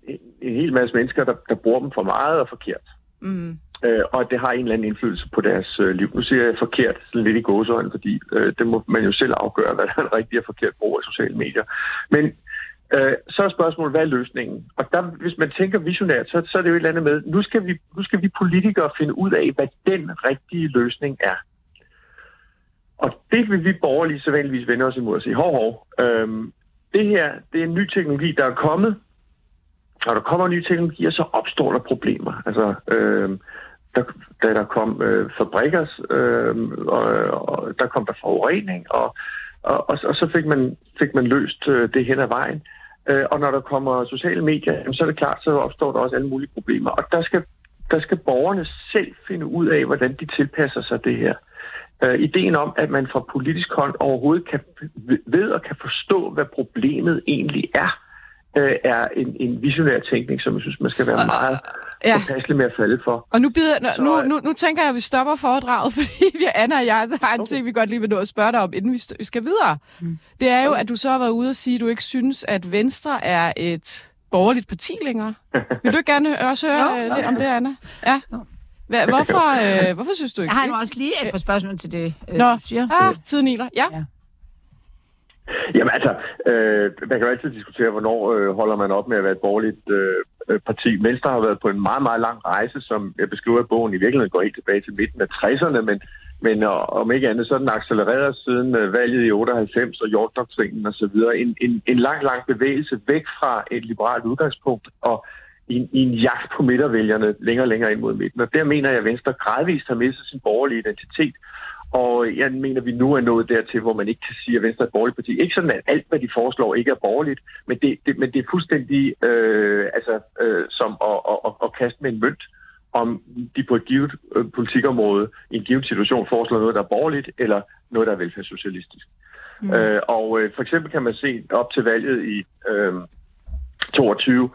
en hel masse mennesker, der, der bruger dem for meget og forkert. Mm. Øh, og at det har en eller anden indflydelse på deres øh, liv. Nu siger jeg forkert sådan lidt i gåsøjne, fordi øh, det må man jo selv afgøre, hvad der er en rigtig og forkert brug af sociale medier. Men øh, så er spørgsmålet, hvad er løsningen? Og der, hvis man tænker visionært, så, så er det jo et eller andet med, nu skal, vi, nu skal vi politikere finde ud af, hvad den rigtige løsning er. Og det vil vi borgerlige så vanligvis vende os imod og sige, hov, hov, øhm, det her, det er en ny teknologi, der er kommet, når der kommer nye teknologier, så opstår der problemer. Altså, øhm, der, da der kom øh, fabrikker, øh, og, og der kom der forurening, og, og, og, og så fik man, fik man løst øh, det hen ad vejen. Øh, og når der kommer sociale medier, så er det klart, så opstår der også alle mulige problemer. Og der skal, der skal borgerne selv finde ud af, hvordan de tilpasser sig det her. Øh, ideen om, at man fra politisk hånd overhovedet kan ved og kan forstå, hvad problemet egentlig er, øh, er en, en visionær tænkning, som jeg synes, man skal være meget Ja. påpasselig med at falde for. Og nu, bider, nu, nu, Så- nu, nu tænker jeg, at vi stopper foredraget, fordi vi, Anna og jeg har en ting, vi godt lige vil nå at spørge dig om, inden vi, st- vi skal videre. Mm. Det er jo, at du så har været ude og sige, at du ikke synes, at Venstre er et borgerligt parti længere. Vil du ikke gerne også høre Jo, øh, lidt om det, Anna? Ja. Hva, hvorfor, øh, hvorfor synes du ikke Jeg har nu også lige et par spørgsmål til det, øh, Nå, du siger. ah, tiden iler. Ja. Ja. Jamen altså, øh, man kan jo altid diskutere, hvornår øh, holder man op med at være et borgerligt øh, øh, parti. Venstre har været på en meget, meget lang rejse, som jeg beskriver i bogen, i virkeligheden går helt tilbage til midten af 60'erne, men, men og, om ikke andet, så er den accelereret siden øh, valget i 98 og York-doktrinen osv. En, en, en lang, lang bevægelse væk fra et liberalt udgangspunkt og i, en- i en jagt på midtervælgerne længere og længere ind mod midten. Og der mener jeg, at Venstre gradvist har mistet sin borgerlige identitet, og jeg mener, vi nu er nået dertil, hvor man ikke kan sige, at Venstre er et borgerligt parti. Ikke sådan, at alt, hvad de foreslår, ikke er borgerligt, men det, det, men det er fuldstændig øh, altså, øh, som at, at, at, at kaste med en mønt, om de på et givet øh, politikområde i en givet situation foreslår noget, der er borgerligt, eller noget, der er velfærdssocialistisk. Mm. Øh, og øh, for eksempel kan man se op til valget i øh, 22, at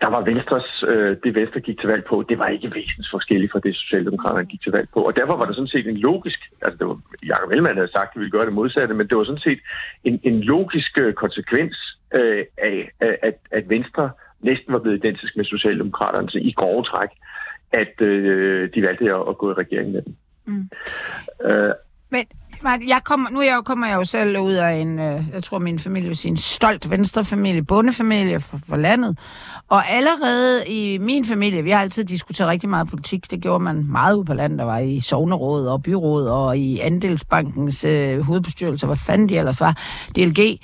der var Venstres, øh, det Venstre gik til valg på, det var ikke væsentligt forskelligt fra det, Socialdemokraterne gik til valg på. Og derfor var det sådan set en logisk, altså det var, Jacob Ellemann havde sagt, at vi ville gøre det modsatte, men det var sådan set en, en logisk øh, konsekvens øh, af, at, at Venstre næsten var blevet identisk med Socialdemokraterne så i grove træk, at øh, de valgte at, at gå i regeringen med dem. Mm. Øh, Men Martin, jeg kommer, nu jeg, jo- kommer jeg jo selv ud af en, øh, jeg tror min familie vil sige, en stolt venstrefamilie, bondefamilie for, for landet. Og allerede i min familie, vi har altid diskuteret rigtig meget politik. Det gjorde man meget ude på landet. Der var i sovnerådet og byråd og i Andelsbankens øh, hovedbestyrelse, hvad fanden de ellers var, DLG.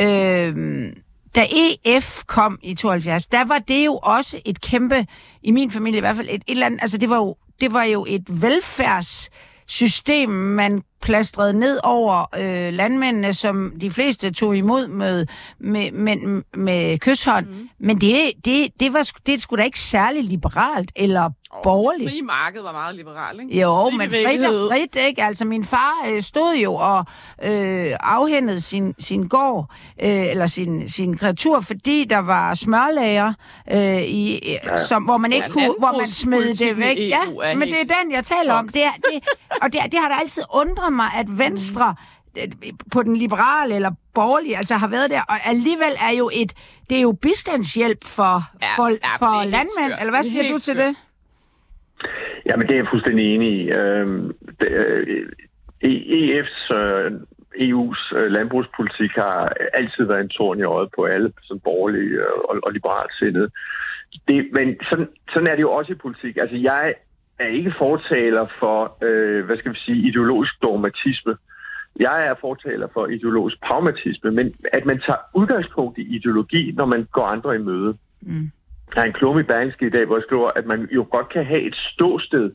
Øh, da EF kom i 72, der var det jo også et kæmpe, i min familie i hvert fald, et, et eller andet, altså det var jo, det var jo et velfærdssystem, man plastrede ned over øh, landmændene, som de fleste tog imod med, med, med, med kysshånd. Mm. Men det, det, det, var, det er sgu da ikke særlig liberalt eller borgerligt. Fri marked var meget liberal, ikke? Jo, Fri men frit og frit, ikke? Altså, min far øh, stod jo og øh, afhændede sin, sin gård, øh, eller sin, sin kreatur, fordi der var smørlager, øh, i, ja. som, hvor man ikke Ja, kunne, hvor man smed det væk. Ja, EU er men det er den, jeg taler om. Det er, det, og det, det har da altid undret mig, at Venstre øh, på den liberale eller borgerlige, altså har været der, og alligevel er jo et, det er jo bistandshjælp for, Ja, for, ja, det for landmænd, eller hvad Det er siger du til skørt. det? Jamen, det er jeg fuldstændig enig i. Øhm, det, øh, EF's, øh, EU's øh, landbrugspolitik har altid været en torn i øjet på alle sådan borgerlige øh, og, og liberalt sindede. Det, men sådan, sådan er det jo også i politik. Altså, jeg er ikke fortaler for, øh, hvad skal vi sige, ideologisk dogmatisme. Jeg er fortaler for ideologisk pragmatisme, men at man tager udgangspunkt i ideologi, når man går andre i møde. Mm. Der er en klumme i Berlingske i dag, hvor jeg skriver, at man jo godt kan have et ståsted,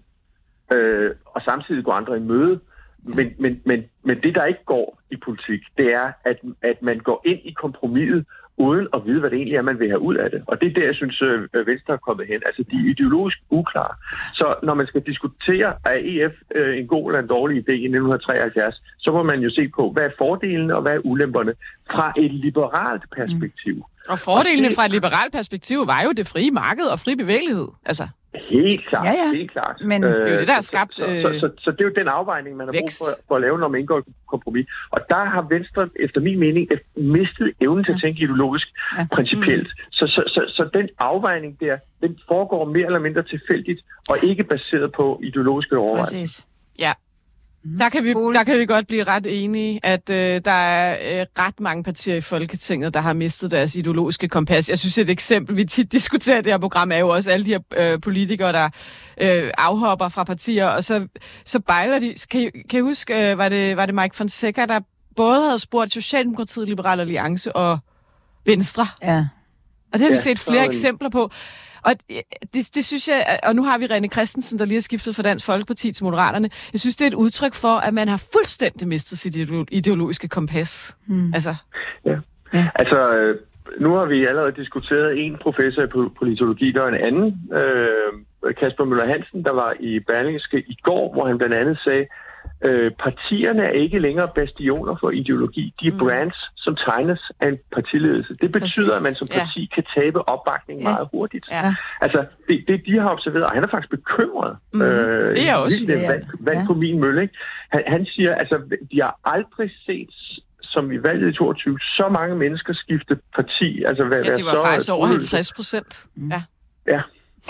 øh, og samtidig gå andre i møde. Men, men, men, men det, der ikke går i politik, det er, at, at man går ind i kompromiset uden at vide, hvad det egentlig er, man vil have ud af det. Og det er der, jeg synes, øh, Venstre er kommet hen. Altså, de er ideologisk uklare. Så når man skal diskutere, er EF øh, en god eller en dårlig idé i 1973, så må man jo se på, hvad er fordelene og hvad er ulemperne fra et liberalt perspektiv. Mm. Og fordelene og det, fra et liberalt perspektiv var jo det frie marked og fri bevægelighed. Altså. Helt klart, ja, ja. helt klart. Men øh, det er jo det, der har skabt så, så, så, så, så det er jo den afvejning, man har brug for, for at lave, når man indgår kompromis. Og der har Venstre, efter min mening, mistet evnen til at tænke ideologisk ja. principielt. Mm. Så, så, så, så den afvejning der, den foregår mere eller mindre tilfældigt, og ikke baseret på ideologiske overvejelser. Præcis. Ja. Der kan, vi, der kan vi godt blive ret enige, at øh, der er øh, ret mange partier i Folketinget, der har mistet deres ideologiske kompas. Jeg synes, et eksempel, vi tit diskuterer i det her program, er jo også alle de her øh, politikere, der øh, afhopper fra partier, og så, så bejler de. Kan I, kan I huske, øh, var, det, var det Mike Fonseca, der både havde spurgt Socialdemokratiet, Liberal Alliance og Venstre? Ja. Og det har vi ja, set flere eksempler på. Og det, det synes jeg, og nu har vi René Christensen, der lige har skiftet fra Dansk Folkeparti til Moderaterne. Jeg synes, det er et udtryk for, at man har fuldstændig mistet sit ideologiske kompas. Mm. Altså. Ja. ja. Altså, øh, nu har vi allerede diskuteret en professor i politologi, der er en anden, øh, Kasper Møller Hansen, der var i Berlingske i går, hvor han blandt andet sagde, Øh, partierne er ikke længere bastioner for ideologi. De er mm. brands, som tegnes af en partiledelse. Det betyder, Præcis. at man som parti ja. kan tabe opbakning ja. meget hurtigt. Ja. Altså, det, det de har observeret, og han er faktisk bekymret. Mm. Øh, det er også. Det vand, vand ja. på min mølle. Ikke? Han, han siger, altså, de har aldrig set som i valget i 22, så mange mennesker skifte parti. Altså, hvad, ja, de var så, faktisk over 50 procent. Mm. Ja. Ja,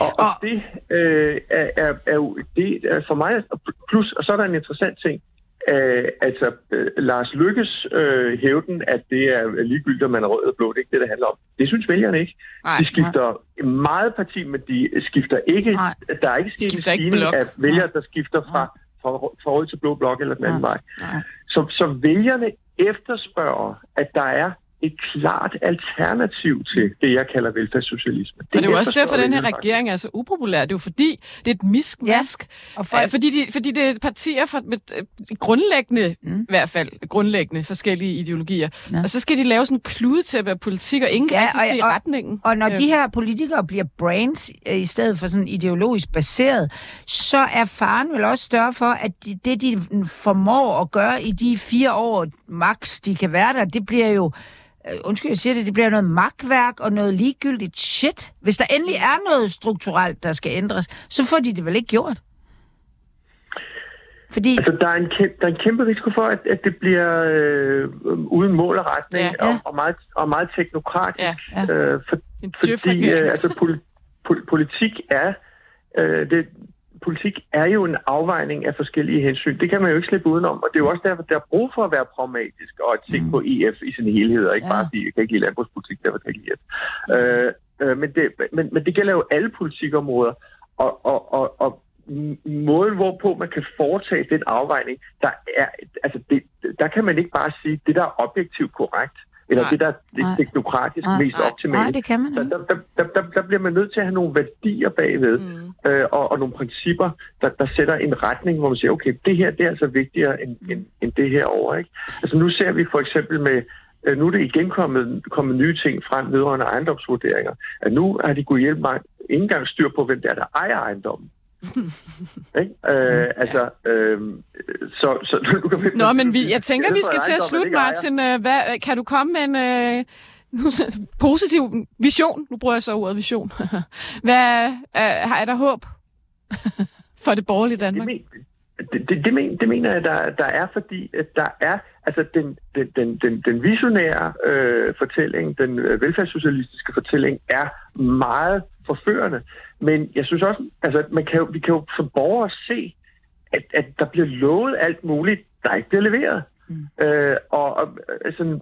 og, og, det, øh, er, er, er jo det er for mig, plus, og så er der en interessant ting, øh, altså øh, Lars Lykkes øh, hævden, at det er ligegyldigt, om man er rød eller blå, det er ikke det, det handler om. Det synes vælgerne ikke. Nej, de skifter nej. meget parti, men de skifter ikke, nej. der er ikke sket en stigning af vælgere, der skifter fra, fra, fra rød til blå blok eller den anden vej. Så, så vælgerne efterspørger, at der er et klart alternativ til det, jeg kalder velfærdssocialisme. Det og det er jo også derfor, at den her regering er så upopulær. Det er jo fordi, det er et miskmask. Ja, og folk... fordi, de, fordi det er partier for, med øh, grundlæggende, mm. i hvert fald grundlæggende forskellige ideologier. Ja. Og så skal de lave sådan en kludetæppe af politik, og ingen ja, kan rigtig se og, retningen. Og når øh. de her politikere bliver brains øh, i stedet for sådan ideologisk baseret, så er faren vel også større for, at de, det, de formår at gøre i de fire år max, de kan være der, det bliver jo øh, undskyld, jeg siger det, det bliver noget magtværk og noget ligegyldigt shit. Hvis der endelig er noget strukturelt, der skal ændres, så får de det vel ikke gjort? Fordi... Altså, der er, en kæmpe, der er en kæmpe risiko for, at, at det bliver øh, uden mål og retning ja, ja. Og, og, meget, og meget teknokratisk. Ja, ja. Øh, for, fordi øh, altså, pol, pol, politik er... Øh, det, politik er jo en afvejning af forskellige hensyn. Det kan man jo ikke slippe udenom, og det er jo også derfor, der er brug for at være pragmatisk og at tænke mm. på EF i sin helhed, og ikke ja. bare sige, jeg kan ikke lide landbrugspolitik, derfor kan jeg ikke EF. Mm. Øh, øh, men, det, men, men det gælder jo alle politikområder, og, og, og, og måden, hvorpå man kan foretage den afvejning, der, er, altså det, der kan man ikke bare sige, det der er objektivt korrekt eller nej, det, der er det teknokratisk nej, mest nej, optimale. Nej, det kan man ikke. Der, der, der, der, der bliver man nødt til at have nogle værdier bagved, mm. øh, og, og nogle principper, der, der sætter en retning, hvor man siger, okay, det her det er altså vigtigere end, mm. end, end det her over. Ikke? Altså nu ser vi for eksempel med, øh, nu er det igen kommet, kommet nye ting frem vedrørende ejendomsvurderinger, at nu har de gået hjælpe mig ikke engang styr på, hvem det er, der ejer ejendommen. Ikke? Øh, altså, øh, så, så du kan... Nå, men vi, jeg tænker, vi skal til at slutte, Martin. Øh, hvad, kan du komme med en øh, positiv vision? Nu bruger jeg så ordet vision. Hvad, øh, har jeg der håb for det borgerlige Danmark? Det, det, det, det, men, det mener jeg, der, der er, fordi at der er altså den, den, den, den, den visionære øh, fortælling, den øh, velfærdssocialistiske fortælling, er meget forførende. Men jeg synes også, altså man kan jo, vi kan jo som borgere se, at, at der bliver lovet alt muligt, der ikke bliver leveret. Mm. Øh, og og altså,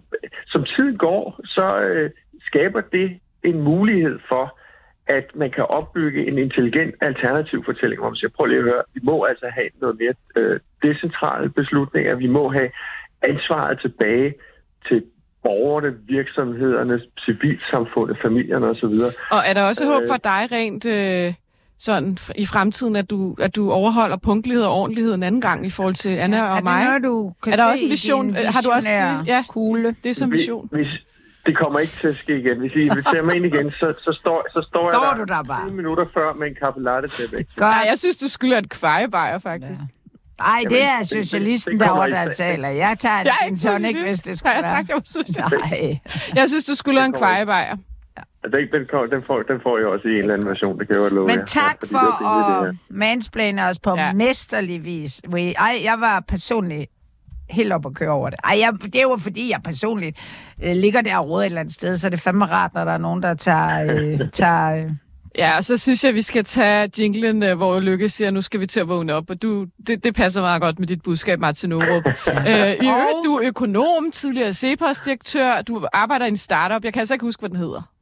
som tiden går, så øh, skaber det en mulighed for, at man kan opbygge en intelligent alternativ fortælling, hvor man siger, prøv lige at høre, vi må altså have noget mere øh, decentrale beslutninger, vi må have ansvaret tilbage til borgerne, virksomhederne, civilsamfundet, familierne osv. Og er der også øh, håb for dig rent øh, sådan i fremtiden, at du, at du overholder punktlighed og ordentlighed en anden gang i forhold til Anna og er det mig? noget, du kan Er der se også en vision? Har du også det? Ja. kugle? Det er som vision. Hvis, det kommer ikke til at ske igen. Hvis I ser mig ind igen, så, så, står, så står, Står jeg du der bare? 20 minutter før med en kaffe latte til begge. Godt. Nej, jeg synes, du skylder et kvejebajer, faktisk. Ja. Nej, det er det- det- socialisten det kommer derovre, der taler. Jeg tager en Jeg ikke tonic, hvis det skulle Har jeg være. sagt, jeg var socialist? Nej. Jeg synes, du skylder en Det kvejebajer. Den, den, kom- den, får, den får jeg også i en eller anden version, det kan jeg love Men jer. tak fordi for det at mansplane os på Ja. ja. mesterlig vis. Ej, jeg var personligt helt op at køre over det. Ej, jeg, det er jo fordi, jeg personligt øh, ligger der og råder et eller andet sted, så er det fandme rart, når der er nogen, der tager... Øh, tager øh. Ja, og så synes jeg, vi skal tage jinglen, øh, hvor Lykke siger, nu skal vi til at vågne op. Og du, det, det passer meget godt med dit budskab, Martin Aarup. øh, I øvrigt, du er økonom, tidligere CEPOS-direktør, du arbejder i en startup. Jeg kan altså ikke huske, hvad den hedder.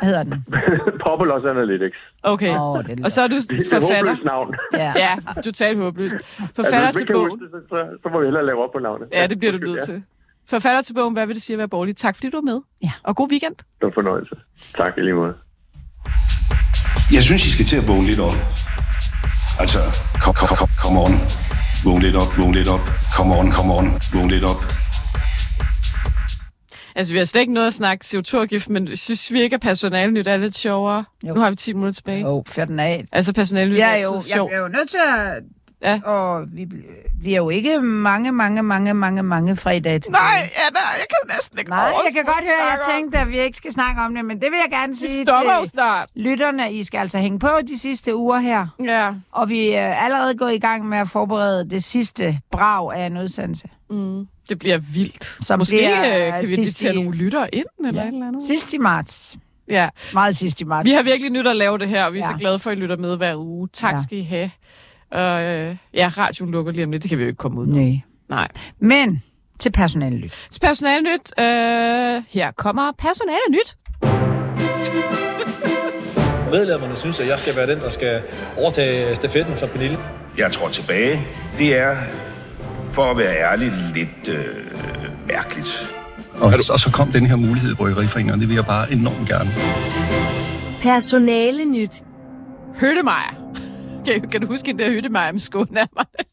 Hvad hedder den? Populos Analytics. Okay. Åh, det lyder- og så er du Det er forfatter. navn. Ja. Ja, totalt håbløst. Forfatter Altså, til bogen. det, så, så, må vi hellere lave op på navnet. Ja, det bliver du nødt til. Forfatter til bogen, hvad vil det sige at være borgerlig? Tak fordi du er med. Ja. Og god weekend. Det var en fornøjelse. Tak i lige måde. Jeg synes, I skal til at vågne lidt op. Altså, kom, kom, kom, kom on. Vågn lidt op, vågn lidt op. Kom on, kom on. Vågn lidt op. Altså, vi har slet ikke noget at snakke CO2-afgift, men synes vi ikke, at personalenyt er lidt sjovere? Jo. Nu har vi 10 minutter tilbage. Jo, fyr den af. Altså, personalenyt Jeg er altid jo, jeg sjovt. er jo nødt til at... Ja. Og vi, vi er jo ikke mange, mange, mange, mange, mange fredage til. Nej, Anna, jeg kan næsten ikke Nej, jeg kan godt høre, at jeg tænkte, at vi ikke skal snakke om det, men det vil jeg gerne Vi sige jo til snart. lytterne. I skal altså hænge på de sidste uger her. Ja. Og vi er allerede gået i gang med at forberede det sidste brag af en udsendelse. Mm. Det bliver vildt. Som Måske bliver øh, kan vi invitere i- nogle lyttere ind, eller Ja. et eller andet. Sidst i marts. Ja. Meget sidst i marts. Vi har virkelig nyt at lave det her, og vi er ja. så glade for, at I lytter med hver uge. Tak Ja. skal I have. Og øh, ja, radioen lukker lige om lidt. Det kan vi jo ikke komme ud med. Nej. Nej. Men til personalelyt. Til personalenyt. Øh, her kommer personalenyt. Medlemmerne synes, at jeg skal være den, der skal overtage stafetten fra Pernille. Jeg tror tilbage. Det er, for at være ærlig, lidt øh, mærkeligt. Og, og så kom den her mulighed i Bryggeriforeningen, og det vil jeg bare enormt gerne. Personale nyt. Hyttemeier. Kan, kan du huske den der Hyttemeier med skånærmerne?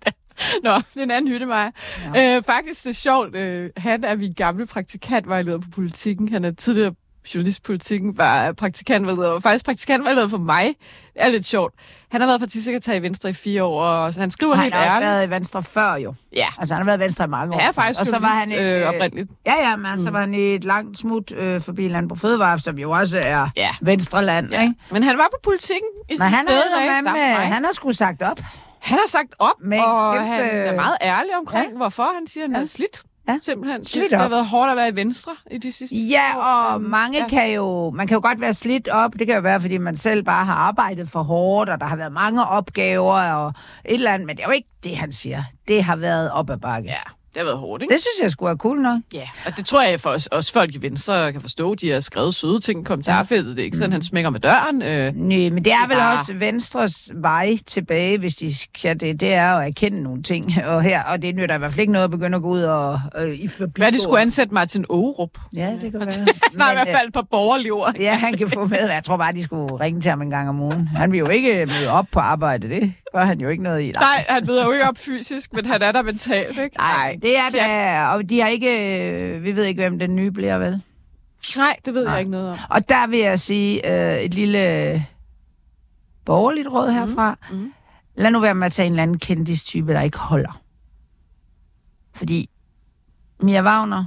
Nå, det er en anden Hyttemeier. Ja. Øh, faktisk det er sjovt. Øh, han er min gamle praktikantvejleder på politikken. Han er tidligere journalist på politikken, var praktikantvejleder, og faktisk praktikantvejleder for mig. Er lidt sjovt. Han har været partisekretær i Venstre i fire år, og han skriver Og han helt har også ærligt. været i Venstre før jo. Ja, Altså, han har været i Venstre i mange år. han er faktisk og så var han et, øh, oprindeligt. Ja, ja, men mm. så var han i et langt smut øh, forbi Landbrug Fødevare, som jo også er Ja. Venstreland, ja. ikke? Men han var på politikken i sin Men han dage med, han har sgu sagt op. Han har sagt op, Med og kæmpe- han er meget ærlig omkring, Ja. hvorfor han siger, at han Ja. er slidt. Ja. Simpelthen. Slidt Det har op. været hårdt at være i Venstre i de sidste Ja, år. og mange ja. kan jo, man kan jo godt være slidt op. Det kan jo være, fordi man selv bare har arbejdet for hårdt, og der har været mange opgaver og et eller andet. Men det er jo ikke det, han siger. Det har været op ad bakke. Ja, har været hårdt, ikke? Det synes jeg skulle være cool nok. Ja, og det tror jeg for os, også folk i Venstre kan forstå. De har skrevet søde ting i kommentarfeltet. Det er ikke sådan, han smækker med døren. Øh, Nej, men det er vel bare- også Venstres vej tilbage, hvis de skal det. Det er at erkende nogle ting. Og, her, og det nytter i hvert fald ikke noget at begynde at gå ud og øh, i forbi. hvad er det skulle ansætte Martin Aarup? Ja, det kan være. Har i hvert fald på borgerlig ord. øh, Ja, han kan få med. Jeg tror bare, de skulle ringe til ham en gang om ugen. Han vil jo ikke møde op på arbejde. Det gør han jo ikke noget i. Nej, han ved jo ikke op fysisk, men han er der mentalt, ikke? Nej, det er det. Og de har ikke... øh, Vi ved ikke, hvem den nye bliver, vel? Nej, det ved Nej. jeg ikke noget om. Og der vil jeg sige øh, et lille borgerligt råd herfra. Mm. Mm. Lad nu være med at tage en eller anden kendistype, der ikke holder. Fordi Mia Wagner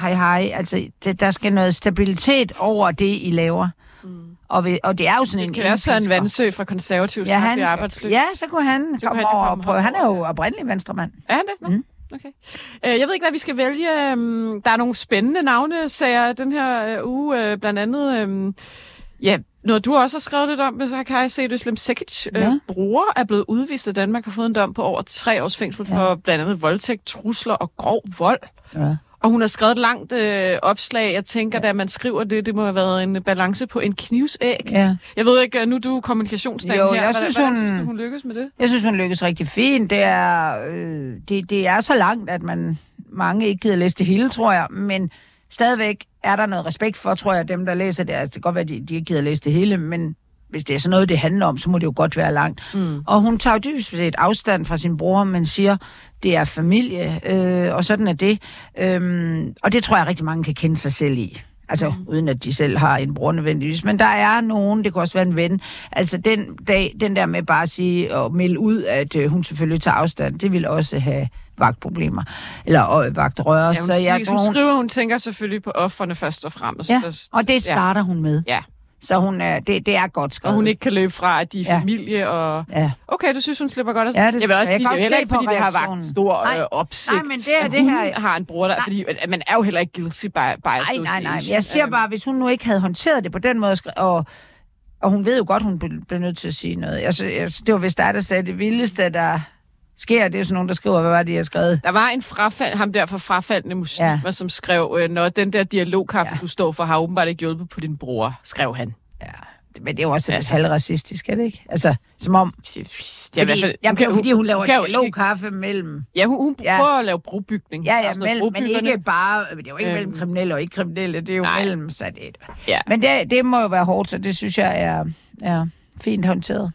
hej hej, altså det, der skal noget stabilitet over det, I laver. Mm. Og, vi, og det er jo sådan en... Det kan også være en indpisker. vandsø fra konservativ, Ja, ja, han, bliver arbejdsløs. ja, så kunne han Så komme kunne han over og prøve. Han er jo oprindelig venstremand. Er han det? Nå. Mm. Okay. Øh, jeg ved ikke, hvad vi skal vælge. Øhm, Der er nogle spændende navnesager den her øh, uge. øh, Blandt andet, øhm, ja, noget du også har skrevet lidt om, så kan jeg se, at Islam Sekic, Ja. bror, er blevet udvist af Danmark og fået en dom på over tre års fængsel for blandt andet voldtægt, trusler og grov vold. Ja. Og hun har skrevet et langt øh, opslag. Jeg tænker, da man skriver det, det må have været en balance på en knivsæg. Ja. Jeg ved ikke, øh, nu er du kommunikationsdagen Jo, her. jeg Hvordan, synes, hvordan hun- synes du, hun lykkes med det? Jeg synes, hun lykkes rigtig fint. Det er, øh, det, det er så langt, at man mange ikke gider læse det hele, tror jeg. Men stadigvæk er der noget respekt for, tror jeg, dem, der læser det. Altså, det kan godt være, at de, de ikke gider læse det hele, men hvis det er sådan noget, det handler om, så må det jo godt være langt. Mm. Og hun tager dybest set afstand fra sin bror, men siger, det er familie, øh, og sådan er det. Øhm, og det tror jeg rigtig mange kan kende sig selv i. Altså, mm. uden at de selv har en bror nødvendigvis. Men der er nogen, det kan også være en ven. Altså, den, dag, den der med bare at sige og melde ud, at øh, hun selvfølgelig tager afstand, det vil også have vagtproblemer. Eller øh, vagtrøre. Ja, hun, så jeg hun, tror, hun hun, skriver, hun tænker selvfølgelig på offerne først og fremmest. ja, Så- og det starter hun med. Ja, Så hun er, det, det er godt skrevet. og hun ikke kan løbe fra, at de er Ja. familie. Og... Ja. Okay, du synes, hun slipper godt af Ja, det Jeg vil også jeg sige, det er heller ikke, på fordi det har reaktionen. vagt stor Nej. øh, opsigt, Nej, men det er det hun her- har en bror der, fordi at man er jo heller ikke guilty by, by Nej, nej, nej. Jeg siger Øhm, bare, hvis hun nu ikke havde håndteret det på den måde, og, og hun ved jo godt, hun blev blev nødt til at sige noget. Altså, jeg, det var vist der, der sagde, det vildeste, der sker, det er sådan nogen, der skriver, hvad var det, jeg har skrevet? Der var en frafald, ham der for frafaldende muslimer, Ja. som skrev, øh, når den der dialogkaffe, ja. du står for, har åbenbart ikke hjulpet på din bror, skrev han. Ja, men det er jo også Altså. halvracistisk, er det ikke? Altså, som om... Det er i Fordi, hvert fald- jamen, kan- det er jo, fordi hun laver kan jo dialog kaffe mellem... Ja, hun, hun Ja. prøver at lave brobygning. Ja, ja, mellem, men ikke bare... Det er jo ikke Øhm. mellem kriminelle og ikke kriminelle, det er jo Nej. mellem... Så det, Ja. Men det, det må jo være hårdt, så det synes jeg er, er fint håndteret.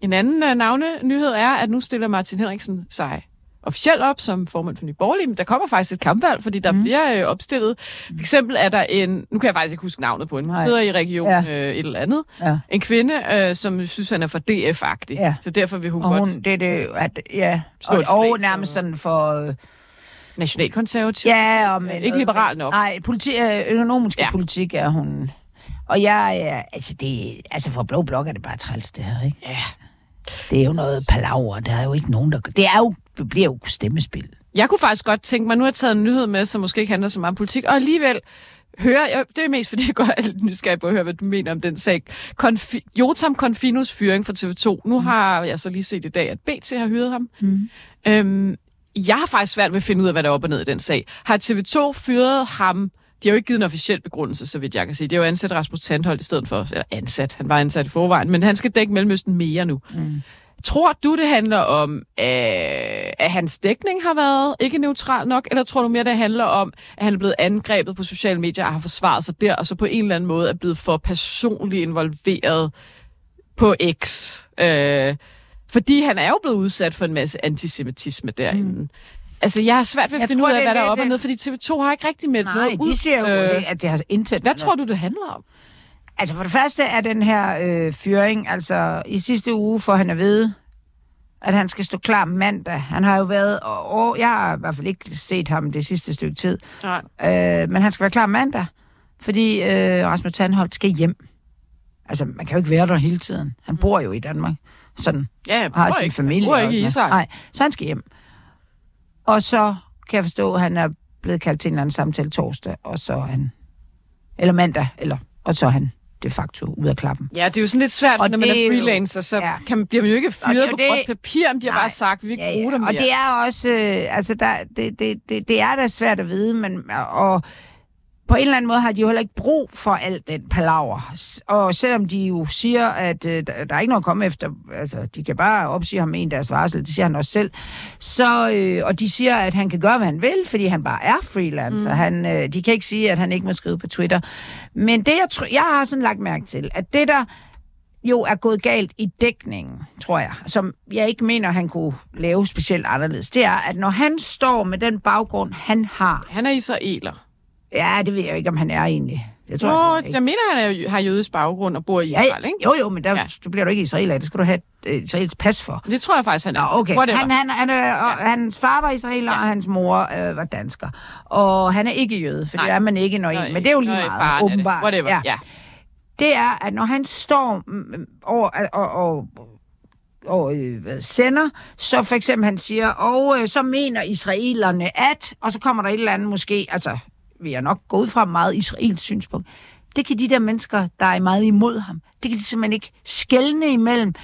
En anden uh, navne-nyhed er, at nu stiller Martin Henriksen sig officielt op som formand for Nye Borgerlige, men der kommer faktisk et kampvalg, fordi der er flere øh, opstillet. For eksempel er der en, nu kan jeg faktisk ikke huske navnet på hende, hun sidder i region Ja. øh, et eller andet, Ja. en kvinde, øh, som synes, han er for DF-agtig, Ja. så derfor vil hun Og godt hun, det er det, at, ja, og, og for- nærmest sådan for... øh, nationalkonservativ. Ja, og men, ikke liberal nok. Nej, politi, øh, økonomisk Ja. politik er hun. Og jeg altså, det, altså for Blå Blok er det bare træls, det her, ikke? Ja. Det er jo noget palaver, der er jo ikke nogen, der... Det er jo, det bliver jo stemmespil. Jeg kunne faktisk godt tænke mig, nu har jeg taget en nyhed med, som måske ikke handler så meget om politik, og alligevel høre, jeg, det er mest fordi, jeg godt er lidt nysgerrig på at høre, hvad du mener om den sag. Konfi, Jotam Confinos fyring fra TV2. Nu har jeg så lige set i dag, at BT har hyret ham. Mm. Øhm, jeg har faktisk svært ved at finde ud af, hvad der er op og ned i den sag. Har TV2 fyret ham? De har jo ikke givet en officiel begrundelse, så vidt jeg kan sige. Det er jo ansat Rasmus Tandholt i stedet for, eller ansat, han var ansat i forvejen, men han skal dække Mellemøsten mere nu. Mm. Tror du, det handler om, øh, at hans dækning har været ikke neutral nok, eller tror du mere, det handler om, at han er blevet angrebet på sociale medier og har forsvaret sig der, og så på en eller anden måde er blevet for personligt involveret på X? Øh, fordi han er jo blevet udsat for en masse antisemitisme derinde. Mm. Altså, jeg har svært ved at Jeg finde tror, ud af, hvad der er op og ned, fordi TV2 har ikke rigtig meldt Nej, noget ud. de siger jo, Øh, at det har intet... hvad tror du, det handler om? Altså for det første er den her øh, fyring, altså i sidste uge får han at vide, at han skal stå klar mandag. Han har jo været, og, og jeg har i hvert fald ikke set ham det sidste stykke tid, Nej. øh, men han skal være klar mandag, fordi øh, Rasmus Tandholt skal hjem. Altså, man kan jo ikke være der hele tiden. Han bor jo i Danmark. Sådan Ja, jeg har sin ikke, familie. Jeg bor ikke i. Israel. Nej, så han skal hjem. Og så kan jeg forstå, at han er blevet kaldt til en eller anden samtale torsdag, og så han... Eller mandag, eller... Og så han de facto ud af klappen. Ja, det er jo sådan lidt svært, Og når man er er freelancer, så ja. kan man, bliver man jo ikke fyret jo på det- gråt papir, men de har Nej. bare sagt, vi ikke ja, bruger dem mere. Og det er også, øh, altså der, det, det, det, det er da svært at vide, men og på en eller anden måde har de jo heller ikke brug for alt den palaver. Og selvom de jo siger, at øh, der, er ikke noget at komme efter, altså de kan bare opsige ham med en deres varsel, det siger han også selv, så, øh, og de siger, at han kan gøre, hvad han vil, fordi han bare er freelancer. Mm. Han, øh, de kan ikke sige, at han ikke må skrive på Twitter. Men det, jeg, tror, jeg har sådan lagt mærke til, at det der jo er gået galt i dækningen, tror jeg, som jeg ikke mener, han kunne lave specielt anderledes, det er, at når han står med den baggrund, han har, Han er israeler. Ja, det ved jeg ikke, om han er egentlig. Det tror Nå, jeg ikke. jeg mener, han er, har jødisk baggrund og bor i Ja, Israel, ikke? Jo, jo, men der, Ja. ja. det bliver du ikke israeler. Det skal du have et israelsk pas for. Det tror jeg faktisk, han er. Nå, okay. Whatever. Han, han, han, øh, og, hans far var israeler, ja. og hans mor øh, var dansker. Og han er ikke jøde, for Nej. det er man ikke, når Nå, en, men det er jo lige nå, meget, det. åbenbart. Whatever, ja. ja. det er, at når han står over, og, og, og øh, sender, så for eksempel han siger, og øh, så mener israelerne at, og så kommer der et eller andet måske, altså vi er nok gået fra meget israelsk synspunkt. Det kan de der mennesker, der er meget imod ham, det kan de simpelthen ikke skælne imellem,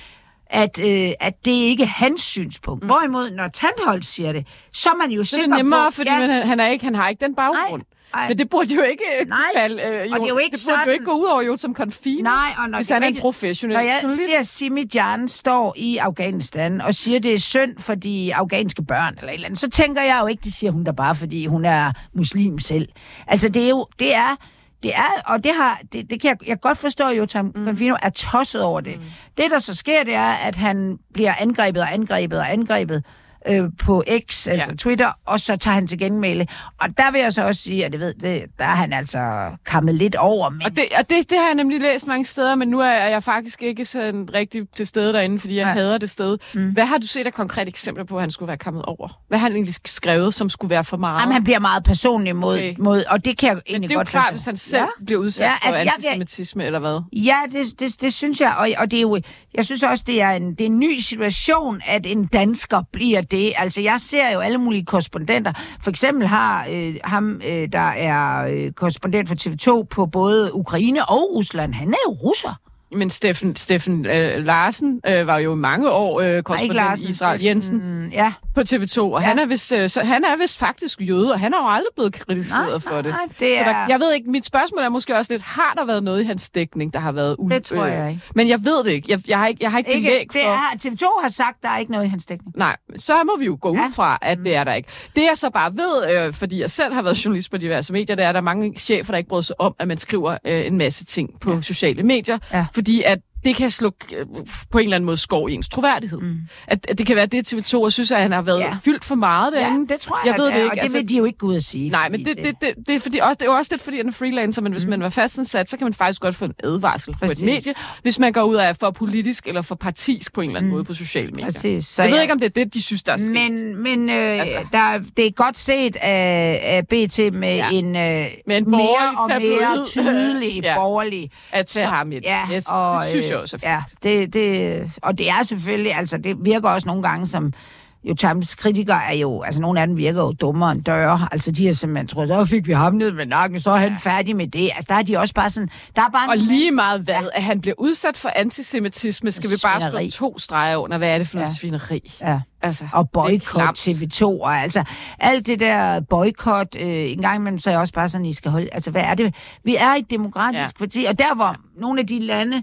at, øh, at det ikke er hans synspunkt. Mm. Hvorimod, når Tandholt siger det, så er man jo Så er sikker det nemmere, på... fordi ja. man, han, er ikke, han har ikke den baggrund. Ej. Men det burde jo ikke øh, Nej, falde, øh, og det er jo ikke det burde jo sådan- ikke gå ud over jo som konfine, Nej, og når hvis han er en professionel Når jeg journalist. ser Simi Jan står i Afghanistan og siger, det er synd for de afghanske børn eller et eller andet, så tænker jeg jo ikke, det siger hun da bare, fordi hun er muslim selv. Altså, det er jo, det er, det er, og det har, det, det kan jeg, jeg godt forstå, at Jotam mm. Confino er tosset over det. Mm. Det, der så sker, det er, at han bliver angrebet og angrebet og angrebet øh, på X, altså Ja. Twitter, og så tager han til genmæle. Og der vil jeg så også sige, at det ved, det, der er han altså kammet lidt over, men Og, det, og det, det har jeg nemlig læst mange steder, men nu er jeg faktisk ikke sådan rigtig til stede derinde, fordi jeg Nej. hader det sted. Mm. Hvad har du set af konkrete eksempler på, at han skulle være kommet over? Hvad har han egentlig skrevet, som skulle være for meget? Jamen, han bliver meget personlig mod, Okay. mod og det kan jeg men egentlig det er jo godt klart, forstå. hvis han selv Ja. ja. bliver udsat Ja, ja, altså, for jeg- antisemitisme, eller hvad? Ja, det, det, det synes jeg, og, og det er jo, jeg synes også, det er, en, det er en ny situation, at en dansker bliver det. Altså, jeg ser jo alle mulige korrespondenter. For eksempel har øh, ham, øh, der er øh, korrespondent for TV2 på både Ukraine og Rusland, han er jo russer. Men Steffen, Steffen øh, Larsen øh, var jo i mange år øh, korrespondent i Israel Steffen, Jensen Ja. på TV2, og Ja. han, er vist, øh, så, han er vist faktisk jøde, og han har jo aldrig blevet kritiseret Nej, for nej, det. nej, det Så der, er- jeg ved ikke, mit spørgsmål er måske også lidt, har der været noget i hans dækning, der har været u- Det tror jeg ikke. Men jeg ved det ikke. Jeg, jeg har ikke, jeg har ikke, Ikke, belæg det for... er, TV2 har sagt, der er ikke noget i hans dækning. Nej, så må vi jo gå ud Ja. fra, at det er der ikke. Det jeg så bare ved, øh, fordi jeg selv har været journalist på diverse medier, det er, at der er mange chefer, der ikke bryder sig om, at man skriver øh, en masse ting på ja. sociale medier, Ja. Fordi at det kan slå øh, på en eller anden måde skov i ens troværdighed. Mm. At, at det kan være det, TV2 og synes, at han har været Ja. ja. fyldt for meget Ja, derinde. det tror jeg, jeg ved det er, ikke. og det altså, vil de jo ikke gå ud og sige. Nej, men det, det, det, det, er fordi også, det er jo også lidt fordi, at er freelancer, men hvis mm. man er fastansat, så kan man faktisk godt få en advarsel Præcis. på et medie, hvis man går ud og er for politisk eller for partisk på en eller anden mm. måde på sociale medier. Præcis. Så jeg ved jeg- ikke, om det er det, de synes, der er sket. Men, men øh, Altså. der, det er godt set af, af BT med Ja. ja. en, øh, Med en mere og mere tydelig Ja. ja. borgerlig. at tage ham ind. Ja, yes, og, det synes fint. Ja, det, det, og det er selvfølgelig, altså det virker også nogle gange som, jo Times kritikere er jo, altså nogle af dem virker jo dummere end døre. Altså de har simpelthen troet, så fik vi ham ned med nakken, så er han færdig med det. Altså der er de også bare sådan, der er bare Og lige mennesker- meget hvad, at han bliver udsat for antisemitisme, skal vi bare slå to streger under. Hvad er det for noget Ja. svineri? Ja. Altså, og boykot klamt. TV2, og altså alt det der boykot, øh, en gang imellem, så er jeg også bare sådan, I skal holde, altså hvad er det? Vi er et demokratisk Ja. ja. parti, og der hvor nogle af de lande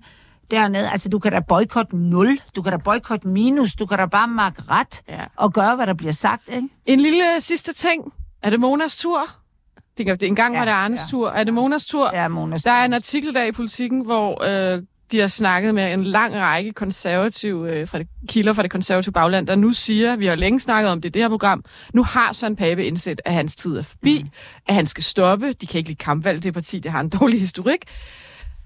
dernede, altså du kan da boykot 0, du kan da boykot minus, du kan da bare markere ret Ja. og gøre, hvad der bliver sagt, ikke? En lille sidste ting. Er det Monas tur? Det en gang Ja, var det Arnes ja. tur. Er det Monas tur? Ja, Monas. Der er en artikel der i Politiken, hvor øh, de har snakket med en lang række konservative øh, fra det, kilder fra det konservative bagland, der nu siger, vi har længe snakket om det i det her program, nu har Søren Pape indset, at hans tid er forbi, mm. at han skal stoppe. De kan ikke lide kampvalg, det parti, det har en dårlig historik.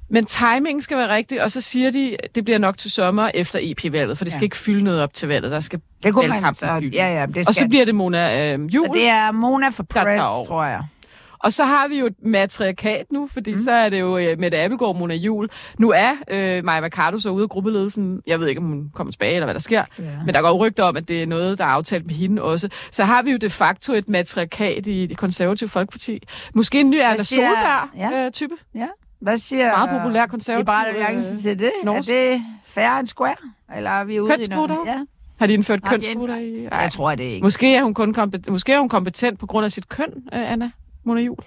Men timingen skal være rigtig, og så siger de, det bliver nok til sommer efter EP-valget, for det skal Ja. ikke fylde noget op til valget. Der skal det kunne man så, fylde. ja, ja, det Og så skal. bliver det Mona øh, Jul. så det er Mona for Press, tror jeg. Og så har vi jo et matriarkat nu, fordi mm. så er det jo øh, Mette Abelgaard, Mona Jul. Nu er øh, Maja Mercado så ude af gruppeledelsen. Jeg ved ikke, om hun kommer tilbage, eller hvad der sker. Ja. Men der går jo rygter om, at det er noget, der er aftalt med hende også. Så har vi jo de facto et matriarkat i det konservative folkeparti. Måske en ny Erna Solberg-type. ja. Øh, type. Ja. Hvad siger Meget populær konservativ, Alliance øh, til det? norsk. Er det fair and square? Eller er vi ude i noget? Ja. Har de indført kønskvoter i? Jeg tror det ikke. Måske er hun kun kompet- måske er hun kompetent på grund af sit køn, øh, Anna Mona Jul.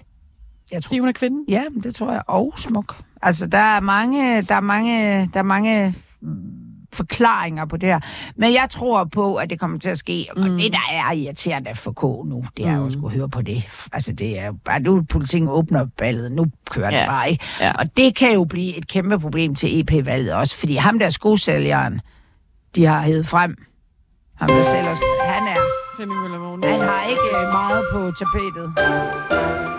Jeg tror Fordi hun er kvinde. Ja, det tror jeg. Og smuk. Altså, der er mange, der er mange, der er mange forklaringer på det her. Men jeg tror på, at det kommer til at ske. Mm. Og det, der er irriterende for K nu, det er mm. jo at skulle høre på det. Altså, det er bare, nu politikken åbner ballet. Nu kører Ja. det bare, ikke? Ja. Og det kan jo blive et kæmpe problem til EP-valget også. Fordi ham der skosælgeren, de har hævet frem. Ham der sælger, han er, Flemming Møller han har ikke øh, meget på tapetet.